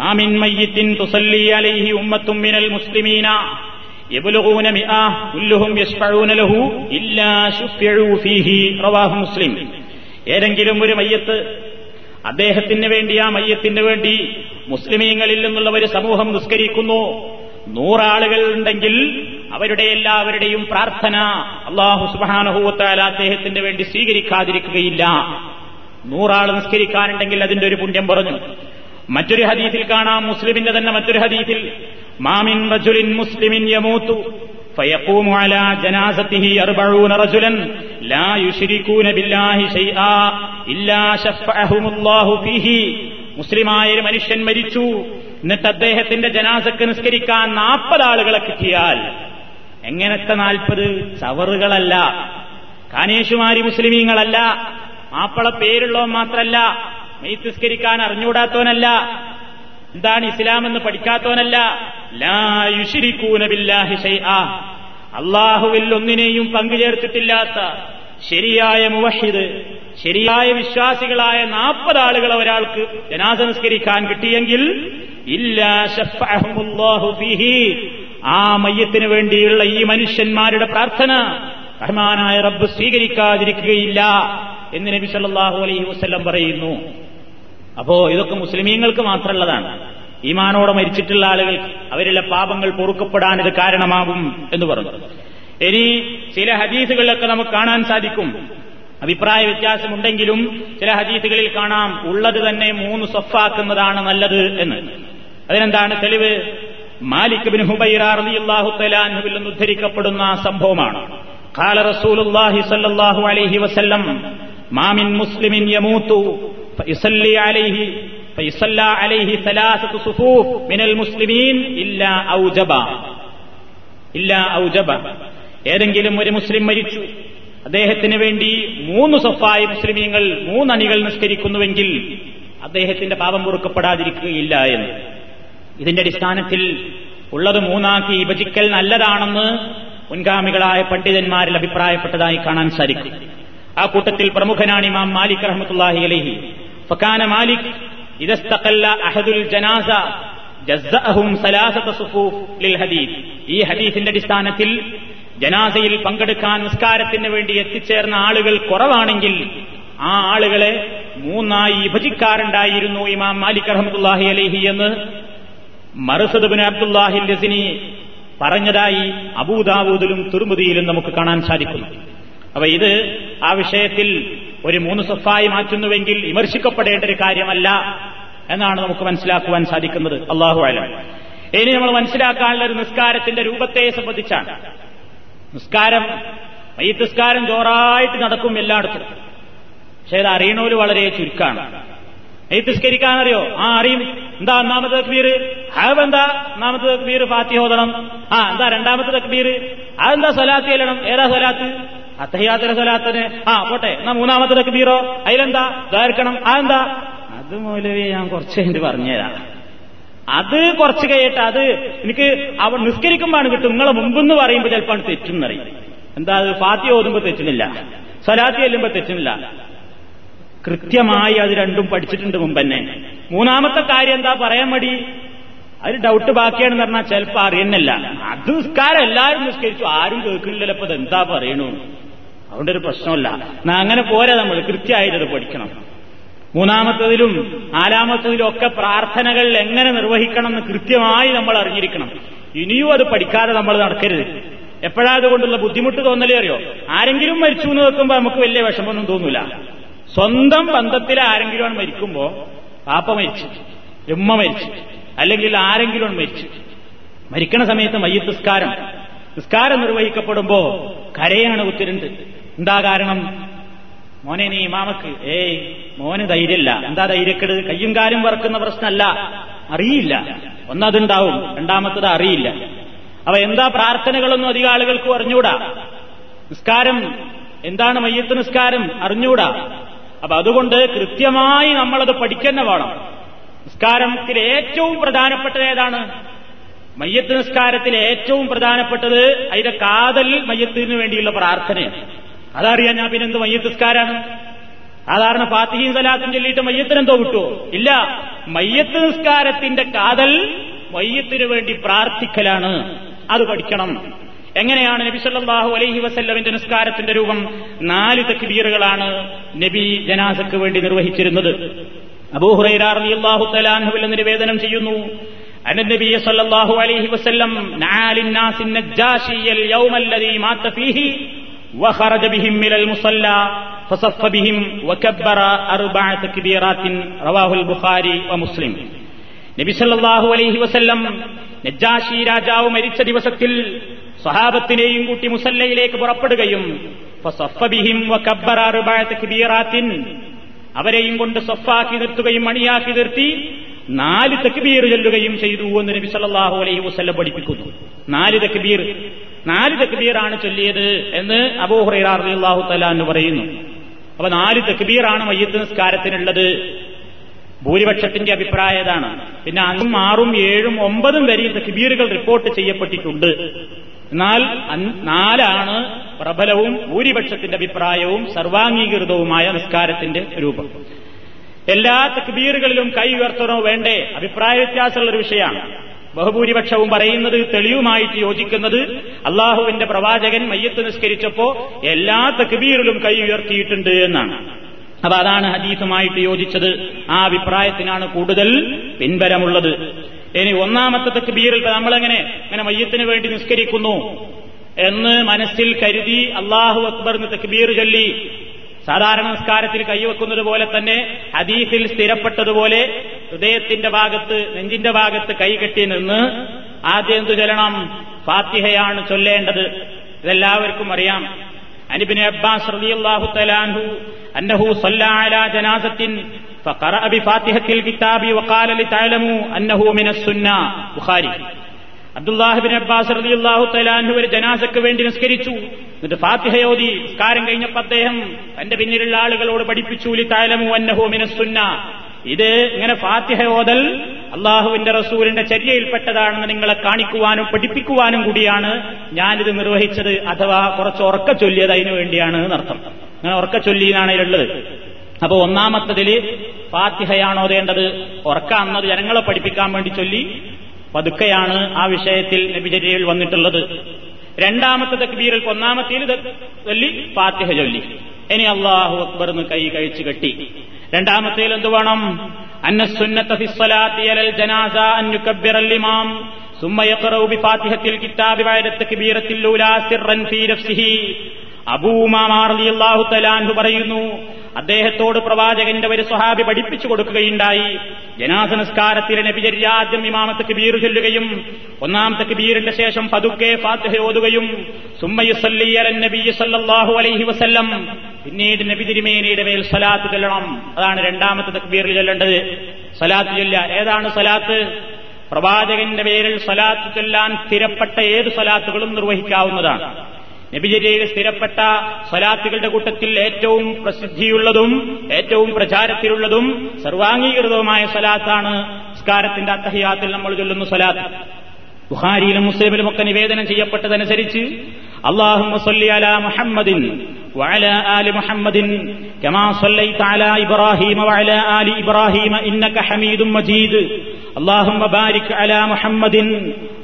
മാമിൻ മയ്യത്തിൻ തുസല്ലി അലൈഹി ഉമ്മത്തും മിനൽ മുസ്ലിമീന മുസ്ലിം. ഏതെങ്കിലും ഒരു മയ്യത്ത് അദ്ദേഹത്തിന് വേണ്ടി ആ മയ്യത്തിന് വേണ്ടി മുസ്ലിമീങ്ങളിൽ നിന്നുള്ള ഒരു സമൂഹം നിസ്കരിക്കുന്നു. നൂറാളുകൾ ഉണ്ടെങ്കിൽ അവരുടെ എല്ലാവരുടെയും പ്രാർത്ഥന അള്ളാഹു സുബാനുഹൂത്താൽ അദ്ദേഹത്തിന് വേണ്ടി സ്വീകരിക്കാതിരിക്കുകയില്ല. നൂറാൾ നിസ്കരിക്കാനുണ്ടെങ്കിൽ അതിന്റെ ഒരു പുണ്യം പറഞ്ഞു. മറ്റൊരു ഹദീസിൽ കാണാം മുസ്ലിമിന്റെ തന്നെ മറ്റൊരു ഹദീസിൽ മാമിൻ റജുലിൻ മുസ്ലിമിൻ യമൂത്തു فيقوم على جنازته أربعون رجلا لا يشركون بالله شيئا إلا شفعهم الله فيه മുസ്ലിമായ ഒരു മനുഷ്യൻ മരിച്ചു എന്നിട്ട് അദ്ദേഹത്തിന്റെ ജനാസക്ക് നിസ്കരിക്കാൻ നാൽപ്പത് ആളുകളെ കിട്ടിയാൽ എങ്ങനത്തെ നാൽപ്പത് ചവറുകളല്ല കാനേഷുമാരി മുസ്ലിമീങ്ങളല്ല മാപ്പള പേരുള്ളവൻ മാത്രല്ല മെയ്ത്ത് നിസ്കരിക്കാൻ അറിഞ്ഞുകൂടാത്തവനല്ല. എന്താണ് ഇസ്ലാം എന്ന് പഠിക്കാത്തവനല്ല അള്ളാഹുവിൽ ഒന്നിനെയും പങ്കുചേർത്തിട്ടില്ലാത്ത ശരിയായ മുവഹിദ് ശരിയായ വിശ്വാസികളായ നാൽപ്പത് ആളുകളെ ഒരാൾക്ക് ജനാസ നിസ്കരിക്കാൻ കിട്ടിയെങ്കിൽ ആ മയ്യത്തിന് വേണ്ടിയുള്ള ഈ മനുഷ്യന്മാരുടെ പ്രാർത്ഥന റഹ്മാനായ റബ്ബ് സ്വീകരിക്കാതിരിക്കുകയില്ല എന്ന് നബി സല്ലല്ലാഹു അലൈഹി വസല്ലം പറയുന്നു. അപ്പോ ഇതൊക്കെ മുസ്ലിമീങ്ങൾക്ക് മാത്രമുള്ളതാണ്. ഈമാനോടെ മരിച്ചിട്ടുള്ള ആളുകൾ അവരിലെ പാപങ്ങൾ പൊറുക്കപ്പെടാൻ ഇത് കാരണമാകും എന്ന് പറഞ്ഞു. ഇനി ചില ഹദീസുകളിലൊക്കെ നമുക്ക് കാണാൻ സാധിക്കും. അഭിപ്രായ വ്യത്യാസമുണ്ടെങ്കിലും ചില ഹദീസുകളിൽ കാണാം ഉള്ളത് തന്നെ മൂന്ന് സ്വഫാക്കുന്നതാണ് നല്ലത് എന്ന്. അതിനെന്താണ് തെളിവ്? മാലിക് ബിൻ ഹുബൈറ റളിയല്ലാഹു തലാൻഹുവിൽ നിന്ന് ഉദ്ധരിക്കപ്പെടുന്ന സംഭവമാണ്. ഖാല റസൂലുള്ളാഹി സ്വല്ലല്ലാഹു അലൈഹി വസല്ലം മാമിൻ മുസ്ലിമിൻ യമൂത്തു فيصلي عليه فيصلى عليه ثلاثة صفوف من المسلمين إلا أوجب إلا أوجب ഏതെങ്കിലും ഒരു മുസ്ലിം മരിച്ചു അദ്ദേഹത്തിന് വേണ്ടി മൂന്ന് സഫായി മുസ്ലിമീങ്ങൾ മൂന്നണികൾ നിസ്കരിക്കുന്നുവെങ്കിൽ അദ്ദേഹത്തിന്റെ പാപം പൊറുക്കപ്പെടാതിരിക്കുകയില്ല എന്ന് ഇതിന്റെ അടിസ്ഥാനത്തിൽ ഉള്ളത് മൂന്നാക്കി വിഭജിക്കൽ നല്ലതാണെന്ന് മുൻഗാമികളായ പണ്ഡിതന്മാരിൽ അഭിപ്രായപ്പെട്ടതായി കാണാൻ സാധിക്കും ആ കൂട്ടത്തിൽ പ്രമുഖനാണ് ഇമാം മാലിക് റഹ്മത്തുല്ലാഹി അലൈഹി ഫക്കാന മാലിക് ഇതസ്തഖല്ല അഹദുൽ ജനാസ ഈ ഹദീസിന്റെ അടിസ്ഥാനത്തിൽ ജനാസയിൽ പങ്കെടുക്കാൻ നിസ്കാരത്തിന് വേണ്ടി എത്തിച്ചേർന്ന ആളുകൾ കുറവാണെങ്കിൽ ആ ആളുകളെ മൂന്നായി വിഭജിക്കാറുണ്ടായിരുന്നു ഇമാം മാലിക് അഹമ്മദുല്ലാഹി അലൈഹി എന്ന് മറുസദബിന് അബ്ദുല്ലാഹി രസിനി പറഞ്ഞതായി അബൂദാവൂദിലും തുറുമുതിയിലും നമുക്ക് കാണാൻ സാധിക്കുന്നു അപ്പൊ ഇത് ആ വിഷയത്തിൽ ഒരു മൂന്ന് സഫായി മാറ്റുന്നുവെങ്കിൽ വിമർശിക്കപ്പെടേണ്ട ഒരു കാര്യമല്ല എന്നാണ് നമുക്ക് മനസ്സിലാക്കുവാൻ സാധിക്കുന്നത്. അള്ളാഹു അലം. ഇനി നമ്മൾ മനസ്സിലാക്കാനുള്ള ഒരു നിസ്കാരത്തിന്റെ രൂപത്തെ സംബന്ധിച്ചാണ്. നിസ്കാരം ഈ നിസ്കാരം ജോറായിട്ട് നടക്കും എല്ലായിടത്തും. പക്ഷേ അത് അറിയണോര് വളരെ ചുരുക്കാണ്. അറിയോ ആ അറിയും. എന്താ ഒന്നാമത്തെ തക്ബീർ? എന്താ ഒന്നാമത്തെ തക്ബീർ ഫാത്തി ഓതണം. ആ എന്താ രണ്ടാമത്തെ തക്ബീർ? അതെന്താ സ്വലാത്തി ചെല്ലണം ഏതാ സ്വലാത്ത്? അത്തഹിയാത്തിലെ സ്വലാത്തിന്. ആ പോട്ടെ എന്നാ മൂന്നാമത്തെ തക്ബീറോ അതിലെന്താ? ഇതായിരിക്കണം. അതെന്താ അത് മൂലവേ ഞാൻ കുറച്ച് കഴിഞ്ഞിട്ട് പറഞ്ഞുതരാം. അത് കുറച്ച് കഴിയട്ടെ അത് എനിക്ക് അവൻ നിസ്കരിക്കുമ്പോഴാണ് കിട്ടും നിങ്ങളെ മുമ്പെന്ന് പറയുമ്പോൾ ചിലപ്പോൾ തെറ്റുന്നറിയും. എന്താ അത്? ഫാത്തി ഓതുമ്പോൾ തെറ്റുന്നില്ല. സ്വലാത്തി ചെല്ലുമ്പോൾ തെറ്റുന്നില്ല. കൃത്യമായി അത് രണ്ടും പഠിച്ചിട്ടുണ്ട് മുമ്പ് തന്നെ. മൂന്നാമത്തെ കാര്യം എന്താ? പറയാൻ മടി. അത് ഡൗട്ട് ബാക്കിയാണെന്ന് പറഞ്ഞാൽ ചിലപ്പോൾ അറിയുന്നില്ല. അത് നിസ്കാരം എല്ലാവരും നിസ്കരിച്ചു. ആരും കേൾക്കുന്നില്ലല്ലോ. അപ്പൊ എന്താ പറയണു? അതുകൊണ്ട് ഒരു പ്രശ്നമല്ല. എന്നാ അങ്ങനെ പോരാ നമ്മൾ. കൃത്യമായിട്ട് പഠിക്കണം. മൂന്നാമത്തതിലും നാലാമത്തതിലും ഒക്കെ പ്രാർത്ഥനകൾ എങ്ങനെ നിർവഹിക്കണം എന്ന് കൃത്യമായി നമ്മൾ അറിഞ്ഞിരിക്കണം. ഇനിയും അത് പഠിക്കാതെ നമ്മൾ നടക്കരുത്. എപ്പോഴാ അതുകൊണ്ടുള്ള ബുദ്ധിമുട്ട് തോന്നലേ അറിയോ? ആരെങ്കിലും മരിച്ചു എന്ന് വെക്കുമ്പോൾ നമുക്ക് വലിയ വിഷമമൊന്നും തോന്നൂല. സ്വന്തം ബന്ധത്തിൽ ആരെങ്കിലും മരിക്കുമ്പോ പാപ്പ മരിച്ചു ഉമ്മ മരിച്ചു അല്ലെങ്കിൽ ആരെങ്കിലും മരിച്ചു. മരിക്കണ സമയത്ത് മയ്യത്ത് നിസ്കാരം. നിസ്കാരം നിർവഹിക്കപ്പെടുമ്പോ കരയാണ് ഉത്തരണ്ട് എന്താ കാരണം? മോനെ നീ ഇമാമക്ക് ഏയ് മോന് ധൈര്യമില്ല. എന്താ ധൈര്യക്കെട്? കയ്യും കാലും വറക്കുന്ന പ്രശ്നമല്ല. അറിയില്ല. ഒന്നതുണ്ടാവും രണ്ടാമത്തത് അറിയില്ല. അവ എന്താ പ്രാർത്ഥനകളൊന്നും അധികം ആളുകൾക്ക് അറിഞ്ഞൂടാ നിസ്കാരം എന്താണ് മയ്യത്ത് നിസ്കാരം? അറിഞ്ഞൂടാ അപ്പൊ അതുകൊണ്ട് കൃത്യമായി നമ്മളത് പഠിക്കുന്ന വേണം. നിസ്കാരത്തിൽ ഏറ്റവും പ്രധാനപ്പെട്ടത് ഏതാണ്? മയ്യത്ത് നിസ്കാരത്തിൽ ഏറ്റവും പ്രധാനപ്പെട്ടത് അതിന്റെ കാതൽ മയ്യത്തിന് വേണ്ടിയുള്ള പ്രാർത്ഥനയാണ്. അതറിയാൻ ഞാൻ പിന്നെന്ത് മയ്യത്തുസ്കാരാണ് സാധാരണ പാത്തിഹീം സലാത്തും ചൊല്ലിയിട്ട് മയ്യത്തിനെന്തോ വിട്ടു ഇല്ല. മയ്യത്ത് നിസ്കാരത്തിന്റെ കാതൽ മയ്യത്തിനു വേണ്ടി പ്രാർത്ഥിക്കലാണ്. അത് പഠിക്കണം. എങ്ങനെയാണ് നബി സല്ലാഹു അലൈഹി വസല്ലമിന്റെ നിസ്കാരത്തിന്റെ രൂപം? നാല് തക്ബീറുകളാണ് നബി ജനാസക്ക് വേണ്ടി നിർവഹിച്ചിരുന്നത്. അബൂഹുറൈറാഹു നിവേദനം ചെയ്യുന്നു. അനന്തബിയെ സല്ലാഹു അലൈഹി വസ്ല്ലം നാലിന്നാസിൻ നജ്ജാഷിയൽ യൗമല്ലതി ഫീഹി اليوم الذي مات فيه وخرج بهم من المصلى فصف بهم وكبر أربع تكبيرات رواه البخاري ومسلم നബി സല്ലല്ലാഹു അലൈഹി വസല്ലം നജ്ജാശി രാജാവ് മരിച്ച ദിവസത്തിൽ സ്വഹാബത്തിനെയും കൂട്ടി മുസല്ലയിലേക്ക് പുറപ്പെടുകയും ഫസഫബിഹിം വകബ്ബറ അർബഅ തക്ബീറാത്തിൻ അവരെയും കൊണ്ട് സഫാക്കി നിർത്തുകയും മണിയാക്കി നിർത്തി നാല് തക്ബീർ ചൊല്ലുകയും ചെയ്തു എന്ന് നബി സല്ലല്ലാഹു അലൈഹി വസല്ലം പഠിപ്പിക്കുന്നു നാല് തക്ബീർ നാല് തക്ബീറാണ് ചൊല്ലിയത് എന്ന് അബൂഹുറൈറ റളിയല്ലാഹു തആല എന്ന് പറയുന്നു. അപ്പൊ നാല് തക്ബീറാണ് മയ്യത്ത് നിസ്കാരത്തിനുള്ളത്. ഭൂരിപക്ഷത്തിന്റെ അഭിപ്രായം ഏതാണ്? പിന്നെ അഞ്ചും ആറും ഏഴും ഒമ്പതും വരെ തക്ബീറുകൾ റിപ്പോർട്ട് ചെയ്യപ്പെട്ടിട്ടുണ്ട്. എന്നാൽ നാലാണ് പ്രബലവും ഭൂരിപക്ഷത്തിന്റെ അഭിപ്രായവും സർവാംഗീകൃതവുമായ നിസ്കാരത്തിന്റെ രൂപം. എല്ലാ തക്ബീറുകളിലും കൈ ഉയർത്തണോ വേണ്ടേ? അഭിപ്രായ വ്യത്യാസമുള്ള ഒരു വിഷയമാണ്. ബഹുഭൂരിപക്ഷവും പറയുന്നത് തെളിവുമായിട്ട് യോജിക്കുന്നത് അള്ളാഹുവിന്റെ പ്രവാചകൻ മയ്യത്ത് നിസ്കരിച്ചപ്പോ എല്ലാ തക്ബീറിലും കൈ ഉയർത്തിയിട്ടുണ്ട് എന്നാണ്. അപ്പൊ അതാണ് ഹദീസുമായിട്ട് യോജിച്ചത്. ആ അഭിപ്രായത്തിനാണ് കൂടുതൽ പിൻബലമുള്ളത്. ഇനി ഒന്നാമത്തെ തക്ബീറിൽ നമ്മളെങ്ങനെ ഇങ്ങനെ മയ്യത്തിന് വേണ്ടി നിസ്കരിക്കുന്നു എന്ന് മനസ്സിൽ കരുതി അള്ളാഹു അക്ബർ തക്ബീർ ചൊല്ലി സാധാരണ നിസ്കാരത്തിൽ കൈവെക്കുന്നത് പോലെ തന്നെ ഹദീസിൽ സ്ഥിരപ്പെട്ടതുപോലെ ഹൃദയത്തിന്റെ ഭാഗത്ത് നെഞ്ചിന്റെ ഭാഗത്ത് കൈകെട്ടി നിന്ന് ആദ്യം എന്തു ചൊല്ലണം ഫാത്തിഹയാണ് ചൊല്ലേണ്ടത് ഇതെല്ലാവർക്കും അറിയാം عن അബ്ബാസ് റളിയല്ലാഹു തആല അൻഹു അന്നഹു صلى على جنازة فقرأ بفاتحة الكتاب وقال لتعلموا أنه من السنة ബുഖാരി അബ്ദുല്ലാഹിബിൻ അബ്ബാസ് റളിയല്ലാഹു തലാൻഹു ഒരു ജനാസക്ക് വേണ്ടി നിസ്കരിച്ചു. എന്നിട്ട് ഫാത്തിഹയോതി നിസ്കാരം കഴിഞ്ഞപ്പോൾ അദ്ദേഹം തന്റെ പിന്നിലുള്ള ആളുകളോട് പഠിപ്പിച്ചു ലി തഅലമു അന്നഹു മിന സുന്ന. ഇത് ഇങ്ങനെ ഫാത്തിഹ ഓതൽ അള്ളാഹുവിന്റെ റസൂലിന്റെ ചര്യയിൽപ്പെട്ടതാണെന്ന് നിങ്ങളെ കാണിക്കുവാനും പഠിപ്പിക്കുവാനും കൂടിയാണ് ഞാനിത് നിർവഹിച്ചത് അഥവാ കുറച്ച് ഉറക്ക ചൊല്ലിയത് അതിനു വേണ്ടിയാണ് എന്നർത്ഥം. അങ്ങനെ ഉറക്ക ചൊല്ലിയെന്നാണ് ഇതിലുള്ളത് അപ്പൊ ഒന്നാമത്തതിൽ ഫാത്തിഹയാണ് ഓതേണ്ടത് ഉറക്കാന്നത് ജനങ്ങളെ പഠിപ്പിക്കാൻ വേണ്ടി ചൊല്ലി പതുക്കെയാണ് ആ വിഷയത്തിൽ നബിചര്യയിൽ വന്നിട്ടുള്ളത്. രണ്ടാമത്തെ തക്ബീറിൽ ഒന്നാമത്തേൽ ചൊല്ലി ഫാത്തിഹ ചൊല്ലി. ഇനി അള്ളാഹു അക്ബർ എന്ന് കൈ കഴിച്ചു കെട്ടി. രണ്ടാമത്തേൽ എന്ത് വേണം? പറയുന്നു അദ്ദേഹത്തോട് പ്രവാചകന്റെ ഒരു സ്വഹാബി പഠിപ്പിച്ചു കൊടുക്കുകയുണ്ടായി. ജനാസ നിസ്കാരത്തിലെ നബിചര്യ ആദ്യം ഇമാമത്തെ കബീർ ചൊല്ലുകയും ഒന്നാമത്തെ ബീറിന്റെ ശേഷം പതുക്കെ ഫാത്തിഹ ഓതുകയും സുമ്മയുസല്ലാഹു അലൈഹി വസല്ലം. പിന്നീട് നബി തിരുമേനിയുടെ മേൽ സലാത്ത് ചൊല്ലണം. അതാണ് രണ്ടാമത്തെ തക്ബീറിൽ ചൊല്ലേണ്ടത്. സലാത്ത് ചൊല്ല ഏതാണ് സലാത്ത് പ്രവാചകന്റെ പേരിൽ സലാത്ത് ചൊല്ലാൻ സ്ഥിരപ്പെട്ട ഏത് സലാത്തുകളും നിർവഹിക്കാവുന്നതാണ്. നബിചര്യയിൽ സ്ഥിരപ്പെട്ട സ്വലാത്തുകളുടെ കൂട്ടത്തിൽ ഏറ്റവും പ്രസിദ്ധിയുള്ളതും ഏറ്റവും പ്രചാരത്തിലുള്ളതും സർവാംഗീകൃതവുമായ സ്വലാത്താണ് നിസ്കാരത്തിന്റെ അത്തഹിയാത്തിൽ നമ്മൾ ചൊല്ലുന്ന സ്വലാത്ത് ബുഹാരിയിലും മുസ്ലിമിലും ഒക്കെ നിവേദനം ചെയ്യപ്പെട്ടതനുസരിച്ച് اللهم صل على محمد وعلى آل محمد كما صليت على إبراهيم وعلى آل إبراهيم إنك حميد مجيد اللهم بارك على محمد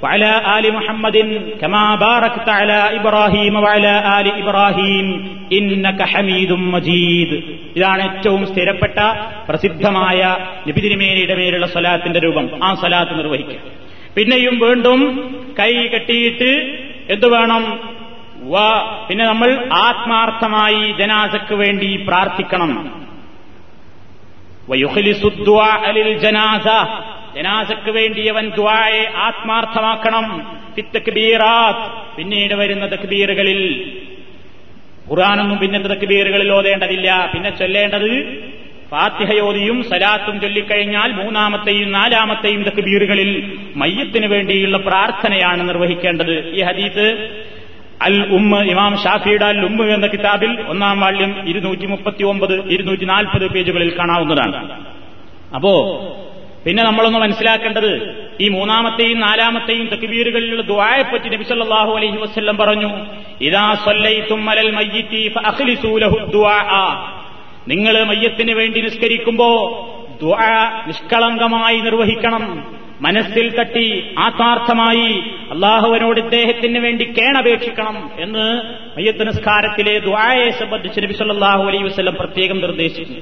وعلى آل محمد كما باركت على إبراهيم وعلى آل إبراهيم إنك حميد مجيد ഇതാണ് ഏറ്റവും സ്ഥിരപ്പെട്ട പ്രസിദ്ധമായ നബിതിരുമേനിയുടെ പേരുള്ള സ്വലാത്തിന്റെ രൂപം ആ സ്വലാത്ത് നിർവഹിക്കുക പിന്നെയും വീണ്ടും കൈ കെട്ടിയിട്ട് എന്തു വേണം വ പിന്നെ നമ്മൾ ആത്മാർത്ഥമായി ജനാസക്ക് വേണ്ടി പ്രാർത്ഥിക്കണം അലിൽ ജനാസ ജനാസക്ക് വേണ്ടിയവൻ ദ്വായെ ആത്മാർത്ഥമാക്കണം. ഫിത്തക്ബീറാത്ത് പിന്നീട് വരുന്ന തക്ബീറുകളിൽ. ഖുറാനൊന്നും പിന്നത്തെ തക്ബീറുകളിൽ ഓതേണ്ടതില്ല. പിന്നെ ചൊല്ലേണ്ടത് ഫാത്തിഹയോതിയും സലാത്തും ചൊല്ലിക്കഴിഞ്ഞാൽ മൂന്നാമത്തെയും നാലാമത്തെയും തക്ബീറുകളിൽ മയ്യത്തിന് വേണ്ടിയുള്ള പ്രാർത്ഥനയാണ് നിർവഹിക്കേണ്ടത്. ഈ ഹദീത്ത് അൽ ഉമ്മ ഇമാം ഷാഫിയുടെ അൽ ഉമ്മ എന്ന കിതാബിൽ ഒന്നാം വാള്യം ഇരുന്നൂറ്റി മുപ്പത്തി ഒമ്പത് ഇരുന്നൂറ്റി നാൽപ്പത് പേജുകളിൽ കാണാവുന്നതാണ്. അപ്പോ പിന്നെ നമ്മളൊന്ന് മനസ്സിലാക്കേണ്ടത് ഈ മൂന്നാമത്തെയും നാലാമത്തെയും തക്ബീറുകളിലുള്ള ദ്വായെപ്പറ്റി നബി സല്ലല്ലാഹു അലൈഹി വസല്ലം പറഞ്ഞു ഇദാ സല്ലൈതും അലൽ മയ്യിത്തി ഫഅഖ്ലിസൂ ലഹു ദുആ. നിങ്ങൾ മയ്യത്തിന് വേണ്ടി നിസ്കരിക്കുമ്പോ ദുആ നിഷ്കളങ്കമായി നിർവഹിക്കണം മനസ്സിൽ തട്ടി ആത്മാർത്ഥമായി അള്ളാഹുവിനോട് ഇദ്ദേഹത്തിന് വേണ്ടി കേണപേക്ഷിക്കണം എന്ന് മയ്യത്ത് നിസ്കാരത്തിലെ ദുആയെ സംബന്ധിച്ച് നബി സല്ലല്ലാഹു അലൈഹി വസല്ലം പ്രത്യേകം നിർദ്ദേശിച്ചു.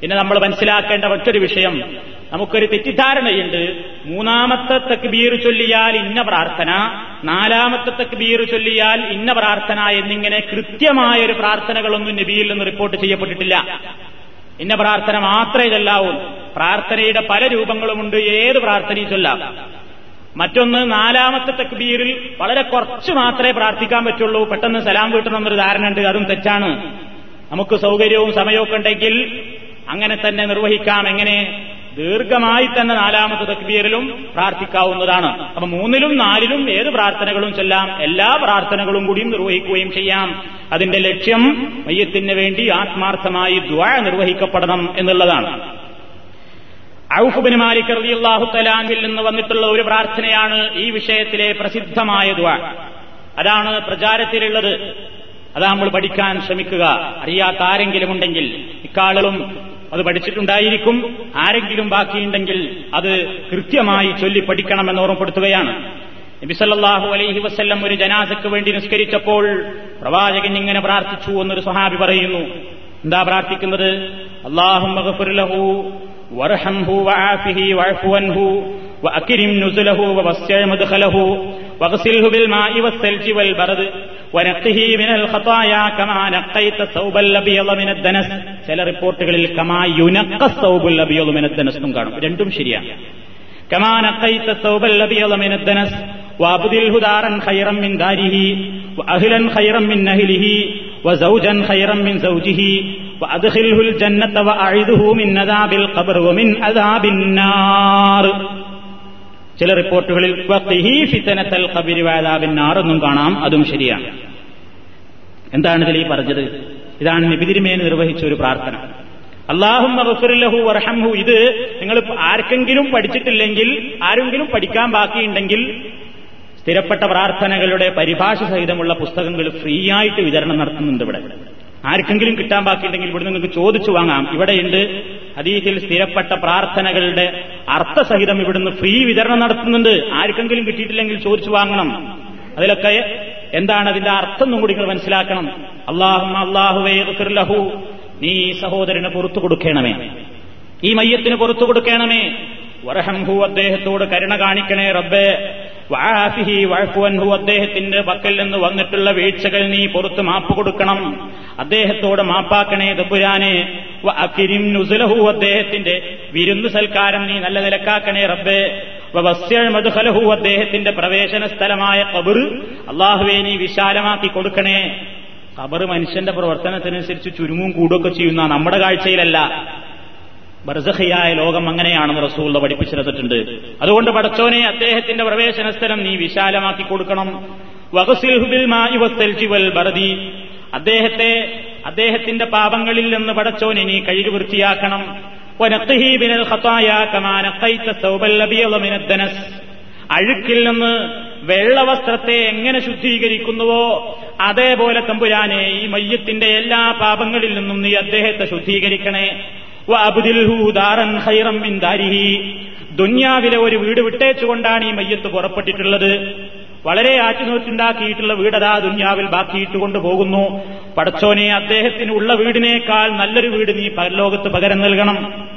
പിന്നെ നമ്മൾ മനസ്സിലാക്കേണ്ട മറ്റൊരു വിഷയം നമുക്കൊരു തെറ്റിദ്ധാരണയുണ്ട്. മൂന്നാമത്തെ തക്ബീർ ചൊല്ലിയാൽ ഇന്ന പ്രാർത്ഥന നാലാമത്തെ തക്ബീർ ചൊല്ലിയാൽ ഇന്ന പ്രാർത്ഥന എന്നിങ്ങനെ കൃത്യമായ ഒരു പ്രാർത്ഥനകളൊന്നും നബിയിൽ നിന്ന് റിപ്പോർട്ട് ചെയ്യപ്പെട്ടിട്ടില്ല. ഇന്ന പ്രാർത്ഥന മാത്രമേ ചൊല്ലാവൂ പ്രാർത്ഥനയുടെ പല രൂപങ്ങളുമുണ്ട്. ഏത് പ്രാർത്ഥനയും ചൊല്ലാം. മറ്റൊന്ന് നാലാമത്തെ തക്ബീറിൽ വളരെ കുറച്ച് മാത്രമേ പ്രാർത്ഥിക്കാൻ പറ്റുള്ളൂ. പെട്ടെന്ന് സലാം വീട്ടണമെന്നൊരു ധാരണ ഉണ്ട് അതും തെറ്റാണ്. നമുക്ക് സൗകര്യവും സമയവും ഉണ്ടെങ്കിൽ അങ്ങനെ തന്നെ നിർവഹിക്കാം. എങ്ങനെ? ദീർഘമായി തന്നെ നാലാമത്തെ തക്ബീറിലും പ്രാർത്ഥിക്കാവുന്നതാണ്. അപ്പൊ മൂന്നിലും നാലിലും ഏത് പ്രാർത്ഥനകളും ചൊല്ലാം എല്ലാ പ്രാർത്ഥനകളും കൂടി നിർവഹിക്കുകയും ചെയ്യാം. അതിന്റെ ലക്ഷ്യം മയ്യത്തിന് വേണ്ടി ആത്മാർത്ഥമായി ദ്വാ നിർവഹിക്കപ്പെടണം എന്നുള്ളതാണ്. ഔഹുബിന് മാലിക് റളിയല്ലാഹു തലാങ്കിൽ നിന്ന് വന്നിട്ടുള്ള ഒരു പ്രാർത്ഥനയാണ് ഈ വിഷയത്തിലെ പ്രസിദ്ധമായ ദ്വാ. അതാണ് പ്രചാരത്തിലുള്ളത്. അതാ നമ്മൾ പഠിക്കാൻ ശ്രമിക്കുക. അറിയാത്ത ആരെങ്കിലും ഉണ്ടെങ്കിൽ ഇക്കാളുകളും അത് പഠിച്ചിട്ടുണ്ടായിരിക്കും. ആരെങ്കിലും ബാക്കിയുണ്ടെങ്കിൽ അത് കൃത്യമായി ചൊല്ലി പഠിക്കണമെന്ന് ഓർമ്മപ്പെടുത്തുകയാണ്. നബിസല്ലാഹു അലൈഹി വസ്ല്ലം ഒരു ജനാസയ്ക്ക് വേണ്ടി നിസ്കരിച്ചപ്പോൾ പ്രവാചകൻ ഇങ്ങനെ പ്രാർത്ഥിച്ചു എന്നൊരു സ്വഹാബി പറയുന്നു. എന്താ പ്രാർത്ഥിക്കുന്നത്? അള്ളാഹു വർഹംഹു വആഫിഹി മദ്ഖലഹു ബിൽ മാഇ ബർദ് الخطايا كما نقيت الثوب الأبيض من الدنس ചില റിപ്പോർട്ടുകളിൽ കമാ യുനക്ക സൗബുൽ അബിയൽ മിനദ്ദനസ് എന്നും കാണും രണ്ടും ശരിയാണ് كما نقيت الثوب الأبيض من الدنس وأبدله دارا خيرا من داره وأهلا خيرا من أهله وزوجا خيرا من زوجه وأدخله الجنة وأعذه من عذاب القبر ومن عذاب النار ചില റിപ്പോർട്ടുകളിൽ എന്നും കാണാം അതും ശരിയാണ്. എന്താണ് ഇതിൽ ഈ പറഞ്ഞത്? ഇതാണ് നിബിതിരിമേന് നിർവഹിച്ച ഒരു പ്രാർത്ഥന. അള്ളാഹും റസുലഹു വർഹംഹു ഇത് നിങ്ങൾ ആർക്കെങ്കിലും പഠിച്ചിട്ടില്ലെങ്കിൽ ആരെങ്കിലും പഠിക്കാൻ ബാക്കിയുണ്ടെങ്കിൽ സ്ഥിരപ്പെട്ട പ്രാർത്ഥനകളുടെ പരിഭാഷ സഹിതമുള്ള പുസ്തകങ്ങൾ ഫ്രീ ആയിട്ട് വിതരണം നടത്തുന്നുണ്ട് ഇവിടെ. ആർക്കെങ്കിലും കിട്ടാൻ ബാക്കിയുണ്ടെങ്കിൽ ഇവിടെ നിങ്ങൾക്ക് ചോദിച്ചു വാങ്ങാം. ഇവിടെയുണ്ട് ഹദീസിൽ സ്ഥിരപ്പെട്ട പ്രാർത്ഥനകളുടെ അർത്ഥസഹിതം ഇവിടുന്ന് ഫ്രീ വിതരണം നടത്തുന്നുണ്ട്. ആർക്കെങ്കിലും കിട്ടിയിട്ടില്ലെങ്കിൽ ചോദിച്ചു വാങ്ങണം. അതിലൊക്കെ എന്താണ് അതിന്റെ അർത്ഥം ഒന്നും കൂടി നിങ്ങൾ മനസ്സിലാക്കണം. അള്ളാഹു അള്ളാഹുവേ ലഹു. നീ സഹോദരന് പുറത്തു കൊടുക്കണമേ. ഈ മയ്യത്തിന് പുറത്തു കൊടുക്കണമേ. വറഹംഹു അദ്ദേഹത്തോട് കരുണ കാണിക്കണേ റബ്ബേ. വാഫിഹി വഴക്കുവൻഹു അദ്ദേഹത്തിന്റെ പക്കൽ നിന്ന് വന്നിട്ടുള്ള വീഴ്ചകൾ നീ പുറത്ത് മാപ്പ് കൊടുക്കണം. അദ്ദേഹത്തോട് മാപ്പാക്കണേ തപ്പുരാനെ അക്കിരിം നുസുലഹു അദ്ദേഹത്തിന്റെ വിരുന്നു സൽക്കാരം നീ നല്ല നിലക്കാക്കണേ റബ്ബേ. മധുഹലഹു അദ്ദേഹത്തിന്റെ പ്രവേശന സ്ഥലമായ കബർ അള്ളാഹുവെ നീ വിശാലമാക്കി കൊടുക്കണേ. കബർ മനുഷ്യന്റെ പ്രവർത്തനത്തിനനുസരിച്ച് ചുരുങ്ങും കൂടുകയൊക്കെ ചെയ്യുന്ന നമ്മുടെ കാഴ്ചയിലല്ല. ബർസഖിയായ ലോകം അങ്ങനെയാണെന്ന് റസൂള്ള പഠിപ്പിച്ചിരുന്നിട്ടുണ്ട് അതുകൊണ്ട് പടച്ചോനെ അദ്ദേഹത്തിന്റെ പ്രവേശന സ്ഥലം നീ വിശാലമാക്കി കൊടുക്കണം. ബർദി. അദ്ദേഹത്തെ അദ്ദേഹത്തിന്റെ പാപങ്ങളിൽ നിന്ന് പടച്ചോനെ നീ കഴുകി വൃത്തിയാക്കണം. അഴുക്കിൽ നിന്ന് വെള്ളവസ്ത്രത്തെ എങ്ങനെ ശുദ്ധീകരിക്കുന്നുവോ അതേപോലെ തമ്പുരാനെ ഈ മയ്യത്തിന്റെ എല്ലാ പാപങ്ങളിൽ നിന്നും നീ അദ്ദേഹത്തെ ശുദ്ധീകരിക്കണേ. ദുന്യാവിലെ ഒരു വീട് വിട്ടേച്ചുകൊണ്ടാണ് ഈ മയ്യത്ത് പുറപ്പെട്ടിട്ടുള്ളത്. വളരെ ആറ്റുനോറ്റുണ്ടാക്കിയിട്ടുള്ള വീടതാ ദുന്യാവിൽ ബാക്കിയിട്ടുകൊണ്ട് പോകുന്നു. പടച്ചോനെ അദ്ദേഹത്തിന് ഉള്ള വീടിനേക്കാൾ നല്ലൊരു വീട് നീ പരലോകത്ത് പകരം നൽകണം.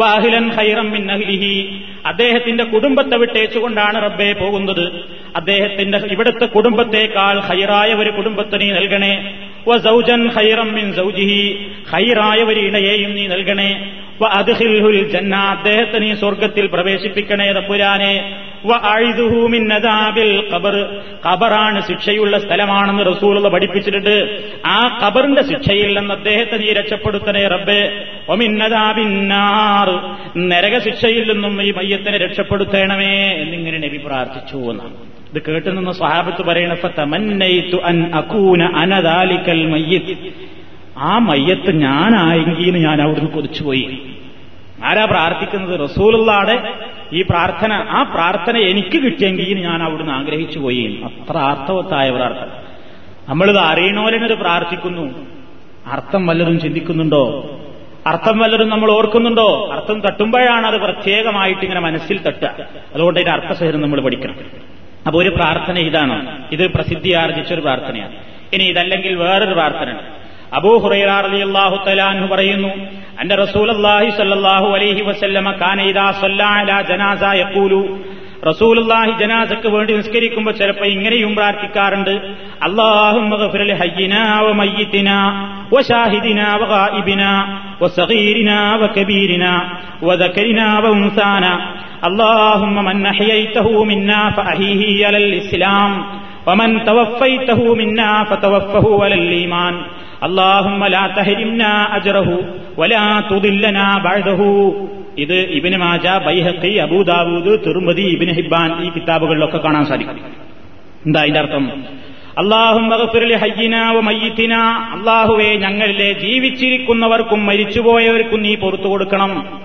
വാഹിലൻ ഹൈറം മിൻ അഹ്ലിഹി. അദ്ദേഹത്തിന്റെ കുടുംബത്തെ വിട്ടേച്ചുകൊണ്ടാണ് റബ്ബെ പോകുന്നത്. അദ്ദേഹത്തിന്റെ ഇവിടുത്തെ കുടുംബത്തേക്കാൾ ഹൈറായ ഒരു കുടുംബത്തിന് നൽകണേ. ഹൈറായ ഒരു ഇണയെയും നീ നൽകണേ. ജന്ന അദ്ദേഹത്തെ നീ സ്വർഗത്തിൽ പ്രവേശിപ്പിക്കണേ ഖബർ. ഖബറാണ് ശിക്ഷയുള്ള സ്ഥലമാണെന്ന് റസൂലുള്ള പഠിപ്പിച്ചിട്ടുണ്ട്. ആ ഖബറിന്റെ ശിക്ഷയിൽ നിന്ന് അദ്ദേഹത്തെ നീ രക്ഷപ്പെടുത്തണേ റബ്ബേ. ഒമിന്നതാബിന്നാർ നരക ശിക്ഷയിൽ നിന്നും ഈ മയ്യത്തിനെ രക്ഷപ്പെടുത്തണമേ എന്നിങ്ങനെ നബി പ്രാർത്ഥിച്ചു എന്നാണ്. ഇത് കേട്ടു നിന്ന് സ്വഹാബത്ത് പറയണ അൻ അകൂന മയ്യത്ത് ആ മയ്യത്ത് ഞാനായെങ്കിൽ ഞാൻ അവിടുന്ന് കൊതിച്ചുപോയി. ആരാ പ്രാർത്ഥിക്കുന്നത്? റസൂലുള്ളാടെ ഈ പ്രാർത്ഥന ആ പ്രാർത്ഥന എനിക്ക് കിട്ടിയെങ്കിൽ ഞാൻ അവിടുന്ന് ആഗ്രഹിച്ചു പോയി. അത്ര അർത്ഥവത്തായ പ്രാർത്ഥന. നമ്മളിത് അറിയണോലിനൊരു പ്രാർത്ഥിക്കുന്നു. അർത്ഥം വല്ലതും ചിന്തിക്കുന്നുണ്ടോ? അർത്ഥം വല്ലതും നമ്മൾ ഓർക്കുന്നുണ്ടോ? അർത്ഥം തട്ടുമ്പോഴാണ് അത് പ്രത്യേകമായിട്ട് ഇങ്ങനെ മനസ്സിൽ തട്ടുക. അതുകൊണ്ട് അതിന്റെ അർത്ഥസഹിതം നമ്മൾ പഠിക്കണം. അപ്പൊ ഒരു പ്രാർത്ഥന ഇതാണ്. ഇത് പ്രസിദ്ധിയാർജിച്ച ഒരു പ്രാർത്ഥനയാണ്. ഇനി ഇതല്ലെങ്കിൽ വേറൊരു പ്രാർത്ഥന അബൂ ഹുറൈറാഹു തലാൻഹു പറയുന്നു അന്റെ റസൂൽ അള്ളാഹി സല്ലാഹു അലൈഹി വസല്ലമ കാനൈദാ സല്ലാ ജനാസ യക്കൂലു റസൂലുള്ളാഹി ജനാസക്ക് വേണ്ടി നിസ്കരിക്കുമ്പോൾ ചിലപ്പോൾ ഇങ്ങനെയും പ്രാർത്ഥിക്കാറുണ്ട് അള്ളാഹും وشاهدنا وغائبنا وصغيرنا وكبيرنا وذكرنا وانثانا اللهم من احييته منا فاحيه على الاسلام ومن توفيته منا فتوفه على الايمان അള്ളാഹുമ്മ ലാ വലാ ബഅദഹു. ഇത് ഇബിന് മാജ ബൈഹഖി അബൂദാവൂദ് തിർമതി ഇബിന് ഹിബാൻ ഈ കിതാബുകളിലൊക്കെ കാണാൻ സാധിക്കും. എന്താ അതിന്റെ അർത്ഥം? അള്ളാഹുംബിന അള്ളാഹുവെ ഞങ്ങളിലെ ജീവിച്ചിരിക്കുന്നവർക്കും മരിച്ചുപോയവർക്കും നീ പുറത്തു കൊടുക്കണം.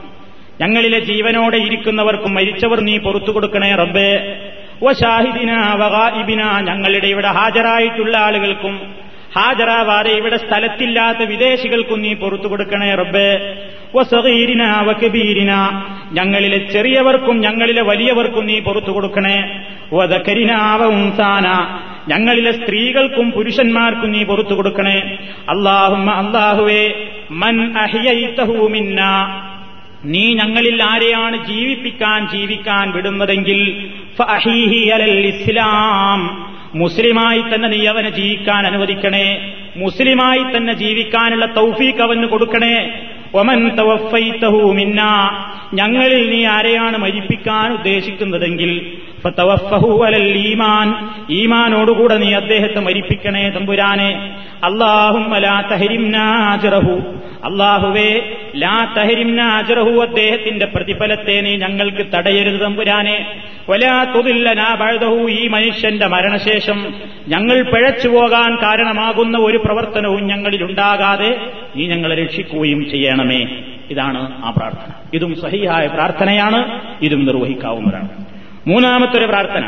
ഞങ്ങളിലെ ജീവനോടെ ഇരിക്കുന്നവർക്കും മരിച്ചവർ നീ പുറത്തു കൊടുക്കണേ റബ്ബേ. വ ഷാഹിദിന വഗാഇബിന ഞങ്ങളുടെ ഇവിടെ ഹാജരായിട്ടുള്ള ആളുകൾക്കും ഹാജരാവാതെ ഇവിടെ സ്ഥലത്തില്ലാത്ത വിദേശികൾക്കും നീ പുറത്തു കൊടുക്കണേ റബ്ബേ. വസീരിന ഞങ്ങളിലെ ചെറിയവർക്കും ഞങ്ങളിലെ വലിയവർക്കും നീ പുറത്തു കൊടുക്കണേ. വദക്കരിനാവ ഉൻസാന ഞങ്ങളിലെ സ്ത്രീകൾക്കും പുരുഷന്മാർക്കും നീ പുറത്തു കൊടുക്കണേ. അള്ളാഹുമ്മ അള്ളാഹുവേ മൻ അഹിയൂമിന്ന മിന്ന. നീ ഞങ്ങളിൽ ആരെയാണ് ജീവിപ്പിക്കാൻ ജീവിക്കാൻ വിടുന്നതെങ്കിൽ ഇസ്ലാം. മുസ്ലിമായി തന്നെ നീ അവനെ ജീവിക്കാൻ അനുവദിക്കണേ. മുസ്ലിമായി തന്നെ ജീവിക്കാനുള്ള തൗഫീഖ് അവന് കൊടുക്കണേ. ഒമൻ തവഫൈത്തഹു മിന്ന. ഞങ്ങളിൽ നീ ആരെയാണ് മരിപ്പിക്കാൻ ഉദ്ദേശിക്കുന്നതെങ്കിൽ ഈമാൻ. ഈമാനോടുകൂടെ നീ അദ്ദേഹത്തെ മരിപ്പിക്കണേ തമ്പുരാനെ. അജ്റഹു. അള്ളാഹുവേ ലാ തഹരിംന അജ്റഹു അദ്ദേഹത്തിന്റെ പ്രതിഫലത്തെ നീ ഞങ്ങൾക്ക് തടയരുത് തമ്പുരാനെ. വലാ തുതില്ലനാ ബഅദഹു ഈ മനുഷ്യന്റെ മരണശേഷം. ഞങ്ങൾ പിഴച്ചു പോകാൻ കാരണമാകുന്ന ഒരു പ്രവർത്തനവും ഞങ്ങളിൽ ഉണ്ടാകാതെ നീ ഞങ്ങളെ രക്ഷിക്കുകയും ചെയ്യണമേ. ഇതാണ് ആ പ്രാർത്ഥന. ഇതും സഹിയായ പ്രാർത്ഥനയാണ്. ഇതും നിർവഹിക്കാവുന്നതാണ്. മൂന്നാമത്തെ ഒരു പ്രാർത്ഥന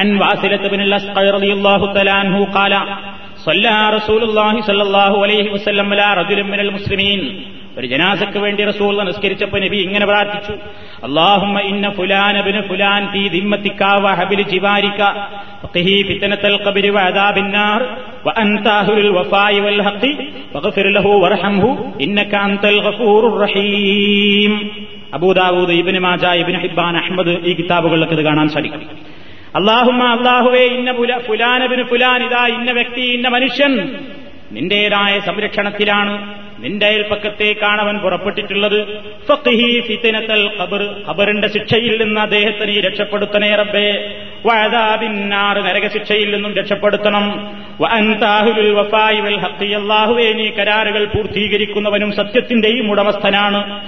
അൻ വാസിലത്ത് ബിൻ അസ്ഖർ റളിയല്ലാഹു തആല അൻഹു ഖാല صلى رسول الله صلى الله عليه وسلم على رجل من المسلمين ഒരു ജനാസക്ക് വേണ്ടി റസൂൽ നിസ്കരിച്ചപ്പോൾ നബി ഇങ്ങനെ പ്രാർത്ഥിച്ചു അള്ളാഹുമ്മ ഇന്ന ഫുലാൻ ബിൻ ഫുലാൻ ഫീ ദിമ്മത്തിക വഹബിൽ ജിവാരിക ഫഖിഹി ഫിത്നത്തൽ ഖബരി വഅദാബിൻ നാർ വഅൻത അഹ്ലുൽ വഫായി വൽ ഹഖി വഗ്ഫിർ ലഹു വർഹംഹു ഇന്നക അൻതൽ ഗഫൂറുർ റഹീം അബൂ ഇബിന് മാജ ഇബ്നു ഹിബ്ബാൻ അഹമ്മദ് ഈ കിതാബുകളിലൊക്കെ ഇത് കാണാൻ സാധിക്കും. അള്ളാഹുമ്മ അള്ളാഹുവേ ഇന്ന ഫുലാനബിന് ഫുലാൻ ഇതാ ഇന്ന വ്യക്തി ഇന്ന മനുഷ്യൻ. നിന്റേതായ സംരക്ഷണത്തിലാണ് നിന്റെ അയൽപ്പക്കത്തേക്കാണ് അവൻ പുറപ്പെട്ടിട്ടുള്ളത്. ഖബറിന്റെ ശിക്ഷയിൽ നിന്ന് അദ്ദേഹത്തെ നീ രക്ഷപ്പെടുത്തണേ റബ്ബേ. വഴതാബിന്നാറ് നരകശിക്ഷയിൽ നിന്നും രക്ഷപ്പെടുത്തണം. അള്ളാഹുവേ നീ കരാറുകൾ പൂർത്തീകരിക്കുന്നവനും സത്യത്തിന്റെയും ഉടമസ്ഥനാണ്.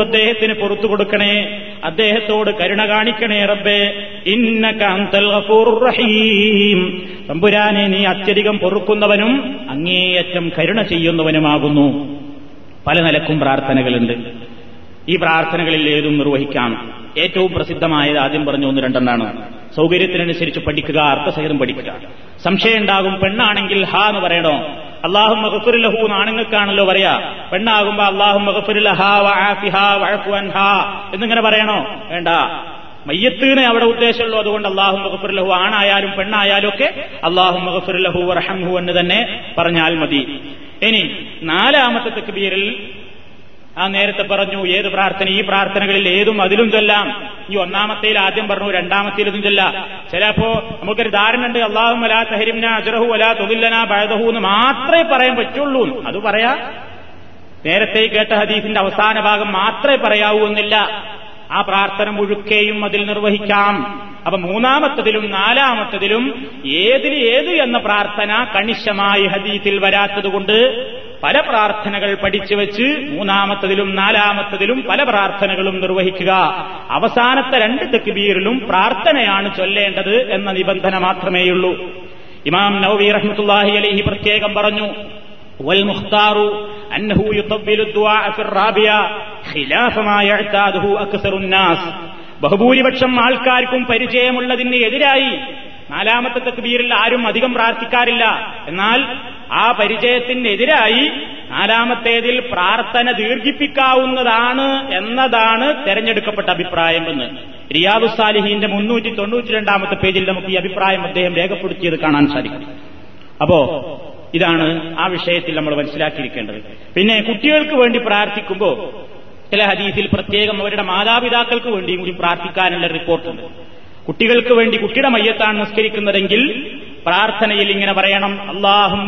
അദ്ദേഹത്തിന് പുറത്തു കൊടുക്കണേ. അദ്ദേഹത്തോട് കരുണ കാണിക്കണേ റബ്ബേ. ഇന്നക അൻതൽ ഗഫൂറുർ റഹീം. തമ്പുരാനെ നീ അത്യധികം പൊറുക്കുന്നവനും അങ്ങേയറ്റം കരുണ ചെയ്യുന്നവനുമാകുന്നു. പല നിലക്കും പ്രാർത്ഥനകളുണ്ട്. ഈ പ്രാർത്ഥനകളിൽ ഏതും നിർവഹിക്കാം. ഏറ്റവും പ്രസിദ്ധമായത് ആദ്യം പറഞ്ഞു ഒന്ന് രണ്ടെണ്ണാണ് സൗകര്യത്തിനനുസരിച്ച് പഠിക്കുക അർത്ഥസഹിതം പഠിക്കുക. സംശയം ഉണ്ടാകും പെണ്ണാണെങ്കിൽ ഹാ എന്ന് പറയണോ? അള്ളാഹു മഹഫുരുലഹു ആണുങ്ങൾക്കാണല്ലോ പറയാ. പെണ്ണാകുമ്പോ അള്ളാഹു മഹഫുരുലഹ എന്നിങ്ങനെ പറയണോ? വേണ്ട. മയ്യത്തിന് അവിടെ ഉദ്ദേശമുള്ളൂ. അതുകൊണ്ട് അള്ളാഹു മഹഫുരിലഹു ആണായാലും പെണ്ണായാലും ഒക്കെ അള്ളാഹു മഹഫുരിലഹു റഹംഹു എന്ന് തന്നെ പറഞ്ഞാൽ മതി. ഇനി നാലാമത്തെ തക്ബീറിൽ ആ നേരത്തെ പറഞ്ഞു ഏത് പ്രാർത്ഥന ഈ പ്രാർത്ഥനകളിൽ ഏതും അതിലും ചൊല്ലാം. ഈ ഒന്നാമത്തേൽ ആദ്യം പറഞ്ഞു രണ്ടാമത്തേൽ ഇതും ചൊല്ല. ചിലപ്പോ നമുക്കൊരു ധാരണ ഉണ്ട് അള്ളാഹു അലാ തഹരിംന അജറഹു അലാ തൊതില്ലന ബഴതഹു എന്ന് മാത്രമേ പറയാൻ പറ്റുള്ളൂ അത് പറയാ. നേരത്തെ കേട്ട ഹദീസിന്റെ അവസാന ഭാഗം മാത്രമേ പറയാവൂ എന്നില്ല. ആ പ്രാർത്ഥന മുഴുക്കെയും അതിൽ നിർവഹിക്കാം. അപ്പൊ മൂന്നാമത്തതിലും നാലാമത്തതിലും ഏതിൽ ഏത് എന്ന പ്രാർത്ഥന കണിശമായി ഹദീസിൽ വരാത്തതുകൊണ്ട് പല പ്രാർത്ഥനകൾ പഠിച്ചു വെച്ച് മൂന്നാമത്തതിലും നാലാമത്തതിലും പല പ്രാർത്ഥനകളും നിർവഹിക്കുക അവസാനത്തെ രണ്ട് തെക്കുബീറിലും പ്രാർത്ഥനയാണ് ചൊല്ലേണ്ടത് എന്ന നിബന്ധന മാത്രമേയുള്ളൂ ഇമാം നവവി റഹ്മത്തുല്ലാഹി അലൈഹി പ്രത്യേകം പറഞ്ഞു والمختار أنه يطبل الدعاء في الرابعة خلاف ما يعتاده أكثر الناس ബഹുഭൂരിപക്ഷം ആൾക്കാർക്കും പരിചയമുള്ളതിന് എതിരായി നാലാമത്തെ തക്ബീറിൽ ആരും അധികം പ്രാർത്ഥിക്കാറില്ല എന്നാൽ ആ പരിചയത്തിനെതിരായി നാലാമത്തേതിൽ പ്രാർത്ഥന ദീർഘിപ്പിക്കാവുന്നതാണ് എന്നതാണ് തെരഞ്ഞെടുക്കപ്പെട്ട അഭിപ്രായം എന്ന്. റിയാദു സാലിഹീന്റെ മുന്നൂറ്റി തൊണ്ണൂറ്റി രണ്ടാമത്തെ പേജിൽ നമുക്ക് ഈ അഭിപ്രായം അദ്ദേഹം രേഖപ്പെടുത്തിയത് കാണാൻ സാധിക്കും. അപ്പോ ഇതാണ് ആ വിഷയത്തിൽ നമ്മൾ മനസ്സിലാക്കിയിരിക്കേണ്ടത്. പിന്നെ കുട്ടികൾക്ക് വേണ്ടി പ്രാർത്ഥിക്കുമ്പോൾ ചില ഹദീസിൽ പ്രത്യേകം അവരുടെ മാതാപിതാക്കൾക്ക് വേണ്ടിയും കൂടി പ്രാർത്ഥിക്കാനുള്ള റിപ്പോർട്ടുണ്ട്. കുട്ടികൾക്ക് വേണ്ടി കുട്ടിയുടെ മയ്യത്താണ് നിസ്കരിക്കുന്നതെങ്കിൽ പ്രാർത്ഥനയിൽ ഇങ്ങനെ പറയണം. എന്താ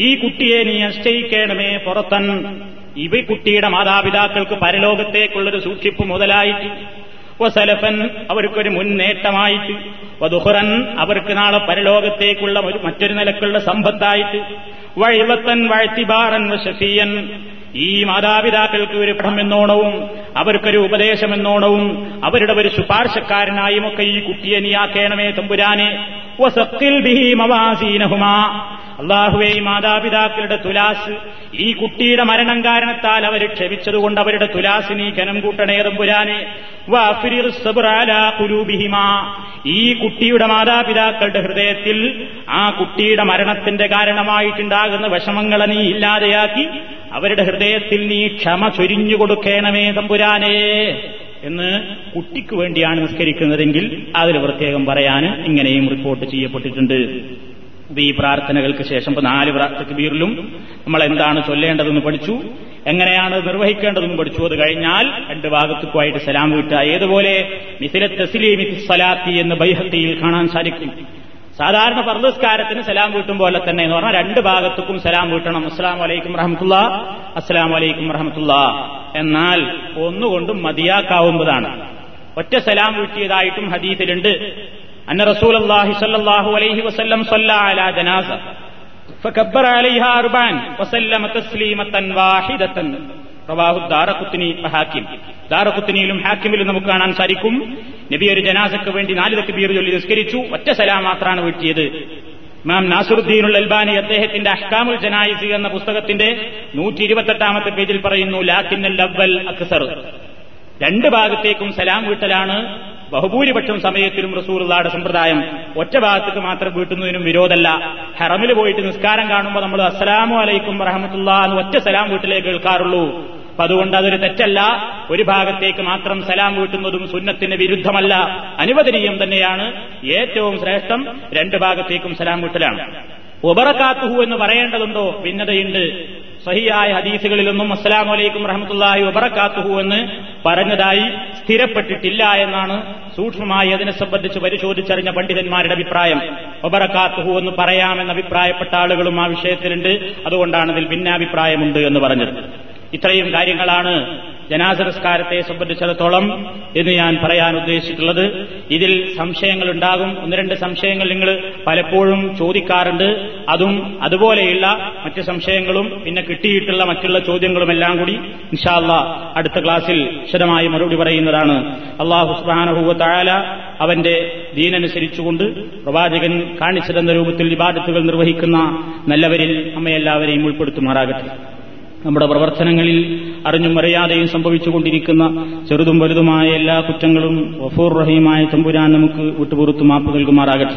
ഈ കുട്ടിയെ നീ നിശ്ചയിക്കണമേ പുറത്തൻ ഇവ കുട്ടിയുടെ മാതാപിതാക്കൾക്ക് പരലോകത്തേക്കുള്ളൊരു സൂക്ഷിപ്പ് മുതലായിട്ട് വസലഫൻ അവർക്കൊരു മുന്നേറ്റമായിട്ട് വധുഹുറൻ അവർക്ക് നാളെ പരലോകത്തേക്കുള്ള മറ്റൊരു നിലക്കുള്ള സമ്പത്തായിട്ട് വഴിവത്തൻ വഴത്തിബാറൻ വശഫിയൻ ഈ മാതാപിതാക്കൾക്ക് ഒരു പഠമെന്നോണവും അവർക്കൊരു ഉപദേശമെന്നോണവും അവരുടെ ഒരു ശുപാർശക്കാരനായും ഒക്കെ ഈ കുട്ടിയെ നീയാക്കേണമേ തമ്പുരാനെ. അള്ളാഹുവെ മാതാപിതാക്കളുടെ തുലാസ് ഈ കുട്ടിയുടെ മരണം കാരണത്താൽ അവർ ക്ഷമിച്ചതുകൊണ്ട് അവരുടെ തുലാസ് നീ കൂട്ടണേ തമ്പുരാനെ ഈ കുട്ടിയുടെ മാതാപിതാക്കളുടെ ഹൃദയത്തിൽ ആ കുട്ടിയുടെ മരണത്തിന്റെ കാരണമായിട്ടുണ്ടാകുന്ന വിഷമങ്ങളെ നീ ഇല്ലാതെയാക്കി അവരുടെ ഹൃദയത്തിൽ നീ ക്ഷമ ചൊരിഞ്ഞു കൊടുക്കണമേ തമ്പുരാനേ എന്ന് കുട്ടിക്ക് വേണ്ടിയാണ് നിസ്കരിക്കുന്നതെങ്കിൽ അതിൽ പ്രത്യേകം പറയാൻ ഇങ്ങനെയും റിപ്പോർട്ട് ചെയ്യപ്പെട്ടിട്ടുണ്ട്. അപ്പൊ ഈ പ്രാർത്ഥനകൾക്ക് ശേഷം ഇപ്പൊ നാല് തക്ബീറിലും നമ്മൾ എന്താണ് ചൊല്ലേണ്ടതെന്ന് പഠിച്ചു. എങ്ങനെയാണ് നിർവഹിക്കേണ്ടതെന്ന് പഠിച്ചു. അത് കഴിഞ്ഞാൽ രണ്ട് ഭാഗത്തുക്കുമായിട്ട് സലാം വിട്ട ഏതുപോലെ? മിസിലെ തസ്ലീമി സലാത്തി എന്ന് ബൈഹത്തിയിൽ കാണാൻ സാധിക്കും. സാധാരണ പർദസ്കാരത്തിന് സലാം വീട്ടും പോലെ തന്നെ എന്ന് പറഞ്ഞാൽ രണ്ട് ഭാഗത്തേക്കും സലാം വീട്ടണം അസ്സാം വലൈക്കും റഹമത്തുള്ള അസ്സാം വലൈക്കും റഹമത്തുള്ള എന്നാൽ ഒന്നുകൊണ്ടും മതിയാക്കാവുന്നതാണ് ഒറ്റ സലാം വീട്ടിയതായിട്ടും ഹദീസിലുണ്ട് أن رسول الله صلى الله عليه وسلم صلى على جنازة فكبر عليها أربعا وسلم تسليمة واحدة റവാഹു ദാറക്കുത്തിനി ഹാക്കിം. ദാറക്കുത്തിനിയിലും ഹാക്കിമിലും നമുക്ക് കാണാൻ സാധിക്കും. നബി ഒരു ജനാസക്ക് വേണ്ടി നാല് തക്ബീർ ചൊല്ലി നിസ്കരിച്ചു. ഒറ്റ സലാം മാത്രമാണ് വീട്ടിയത് ഇമാം നാസുറുദ്ദീനുൽ അൽബാനി അദ്ദേഹത്തിന്റെ അഹ്കാമുൽ ജനായിസ് എന്ന പുസ്തകത്തിന്റെ നൂറ്റി ഇരുപത്തെട്ടാമത്തെ പേജിൽ പറയുന്നു ലാക്കിന്നൽ അവൽ അക്സർ. രണ്ട് ഭാഗത്തേക്കും സലാം വീട്ടലാണ്. ബഹുഭൂരിപക്ഷം സമയത്തിലും റസൂറുള്ളാടെ സമ്പ്രദായം ഒറ്റ ഭാഗത്തേക്ക് മാത്രം വീട്ടുന്നതിനും വിരോധമല്ല. ഹറമിൽ പോയിട്ട് നിസ്കാരം കാണുമ്പോൾ നമ്മൾ അസ്സലാമു അലൈക്കും റഹമത്തുള്ള എന്ന് ഒറ്റ സലാം വീട്ടിലേക്ക് കേൾക്കാറുള്ളൂ. അപ്പൊ അതുകൊണ്ട് അതൊരു തെറ്റല്ല. ഒരു ഭാഗത്തേക്ക് മാത്രം സലാം വീട്ടുന്നതും സുന്നത്തിന് വിരുദ്ധമല്ല. അനുവദനീയം തന്നെയാണ്. ഏറ്റവും ശ്രേഷ്ഠം രണ്ട് ഭാഗത്തേക്കും സലാം കൂട്ടലാണ് ഒബറക്കാത്തുഹു എന്ന് പറയേണ്ടതുണ്ടോ? ഭിന്നതയുണ്ട്. സഹിയായ ഹദീസുകളിലൊന്നും അസ്സലാം വലൈക്കും റഹമത്തുല്ലാഹി ഒബറക്കാത്തുഹു എന്ന് പറഞ്ഞതായി സ്ഥിരപ്പെട്ടിട്ടില്ല എന്നാണ് സൂക്ഷ്മമായി അതിനെ സംബന്ധിച്ച് പരിശോധിച്ചറിഞ്ഞ പണ്ഡിതന്മാരുടെ അഭിപ്രായം. ഒബറക്കാത്തുഹു എന്ന് പറയാമെന്ന് അഭിപ്രായപ്പെട്ട ആളുകളും ആ വിഷയത്തിലുണ്ട്. അതുകൊണ്ടാണ് ഇതിൽ ഭിന്നാഭിപ്രായമുണ്ട് എന്ന് പറഞ്ഞത്. ഇത്രയും കാര്യങ്ങളാണ് ജനാസംസ്കാരത്തെ സംബന്ധിച്ചിടത്തോളം എന്ന് ഞാൻ പറയാൻ ഉദ്ദേശിച്ചിട്ടുള്ളത്. ഇതിൽ സംശയങ്ങൾ ഉണ്ടാകും ഒന്ന് രണ്ട് സംശയങ്ങൾ നിങ്ങൾ പലപ്പോഴും ചോദിക്കാറുണ്ട്. അതും അതുപോലെയുള്ള മറ്റ് സംശയങ്ങളും പിന്നെ കിട്ടിയിട്ടുള്ള മറ്റുള്ള ചോദ്യങ്ങളും എല്ലാം കൂടി ഇൻഷാല്ല അടുത്ത ക്ലാസ്സിൽ വിശദമായി മറുപടി പറയുന്നതാണ്. അള്ളാഹു സുബാനഹുവ തായാല അവന്റെ ദീനനുസരിച്ചുകൊണ്ട് പ്രവാചകൻ കാണിച്ചു തന്ന രൂപത്തിൽ വിവാദത്തുകൾ നിർവഹിക്കുന്ന നല്ലവരിൽ നമ്മയെല്ലാവരെയും ഉൾപ്പെടുത്തുമാറാകട്ടെ. നമ്മുടെ പ്രവർത്തനങ്ങളിൽ അറിഞ്ഞും മറിയാതെയും സംഭവിച്ചുകൊണ്ടിരിക്കുന്ന ചെറുതും വലുതുമായ എല്ലാ കുറ്റങ്ങളും വഫൂർ റഹീമായ തമ്പുരാൻ നമുക്ക് വിട്ടുപുറത്ത് മാപ്പ് നൽകുമാറാകട്ടെ.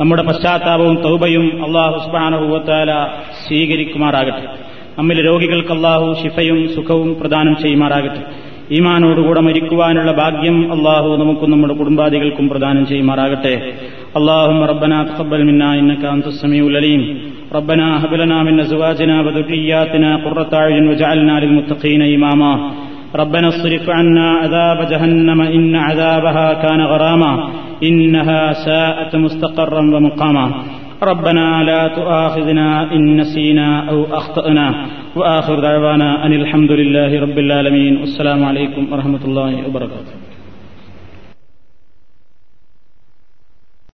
നമ്മുടെ പശ്ചാത്താപവും തൗബയും അള്ളാഹു സുബാനുഭവത്താല സ്വീകരിക്കുമാറാകട്ടെ. നമ്മിലെ രോഗികൾക്ക് അള്ളാഹു ശിഫയും സുഖവും പ്രദാനം ചെയ്യുമാറാകട്ടെ. ഈമാനോടുകൂടെ മരിക്കുവാനുള്ള ഭാഗ്യം അള്ളാഹു നമുക്കും നമ്മുടെ കുടുംബാദികൾക്കും പ്രദാനം ചെയ്യുമാറാകട്ടെ. അള്ളാഹു റബ്ബന തഖബ്ബൽ മിന്ന ഇന്നക അൻതസ് സമീഉൽ ربنا هب لنا من أزواجنا وذرياتنا قرة أعين واجعلنا للمتقين إماما. ربنا اصرف عنا عذاب جهنم إن عذابها كان غراما. إنها ساءت مستقرا ومقاما. ربنا لا تؤاخذنا إن نسينا أو أخطأنا. وآخر دعوانا أن الحمد لله رب العالمين. والسلام عليكم ورحمة الله وبركاته.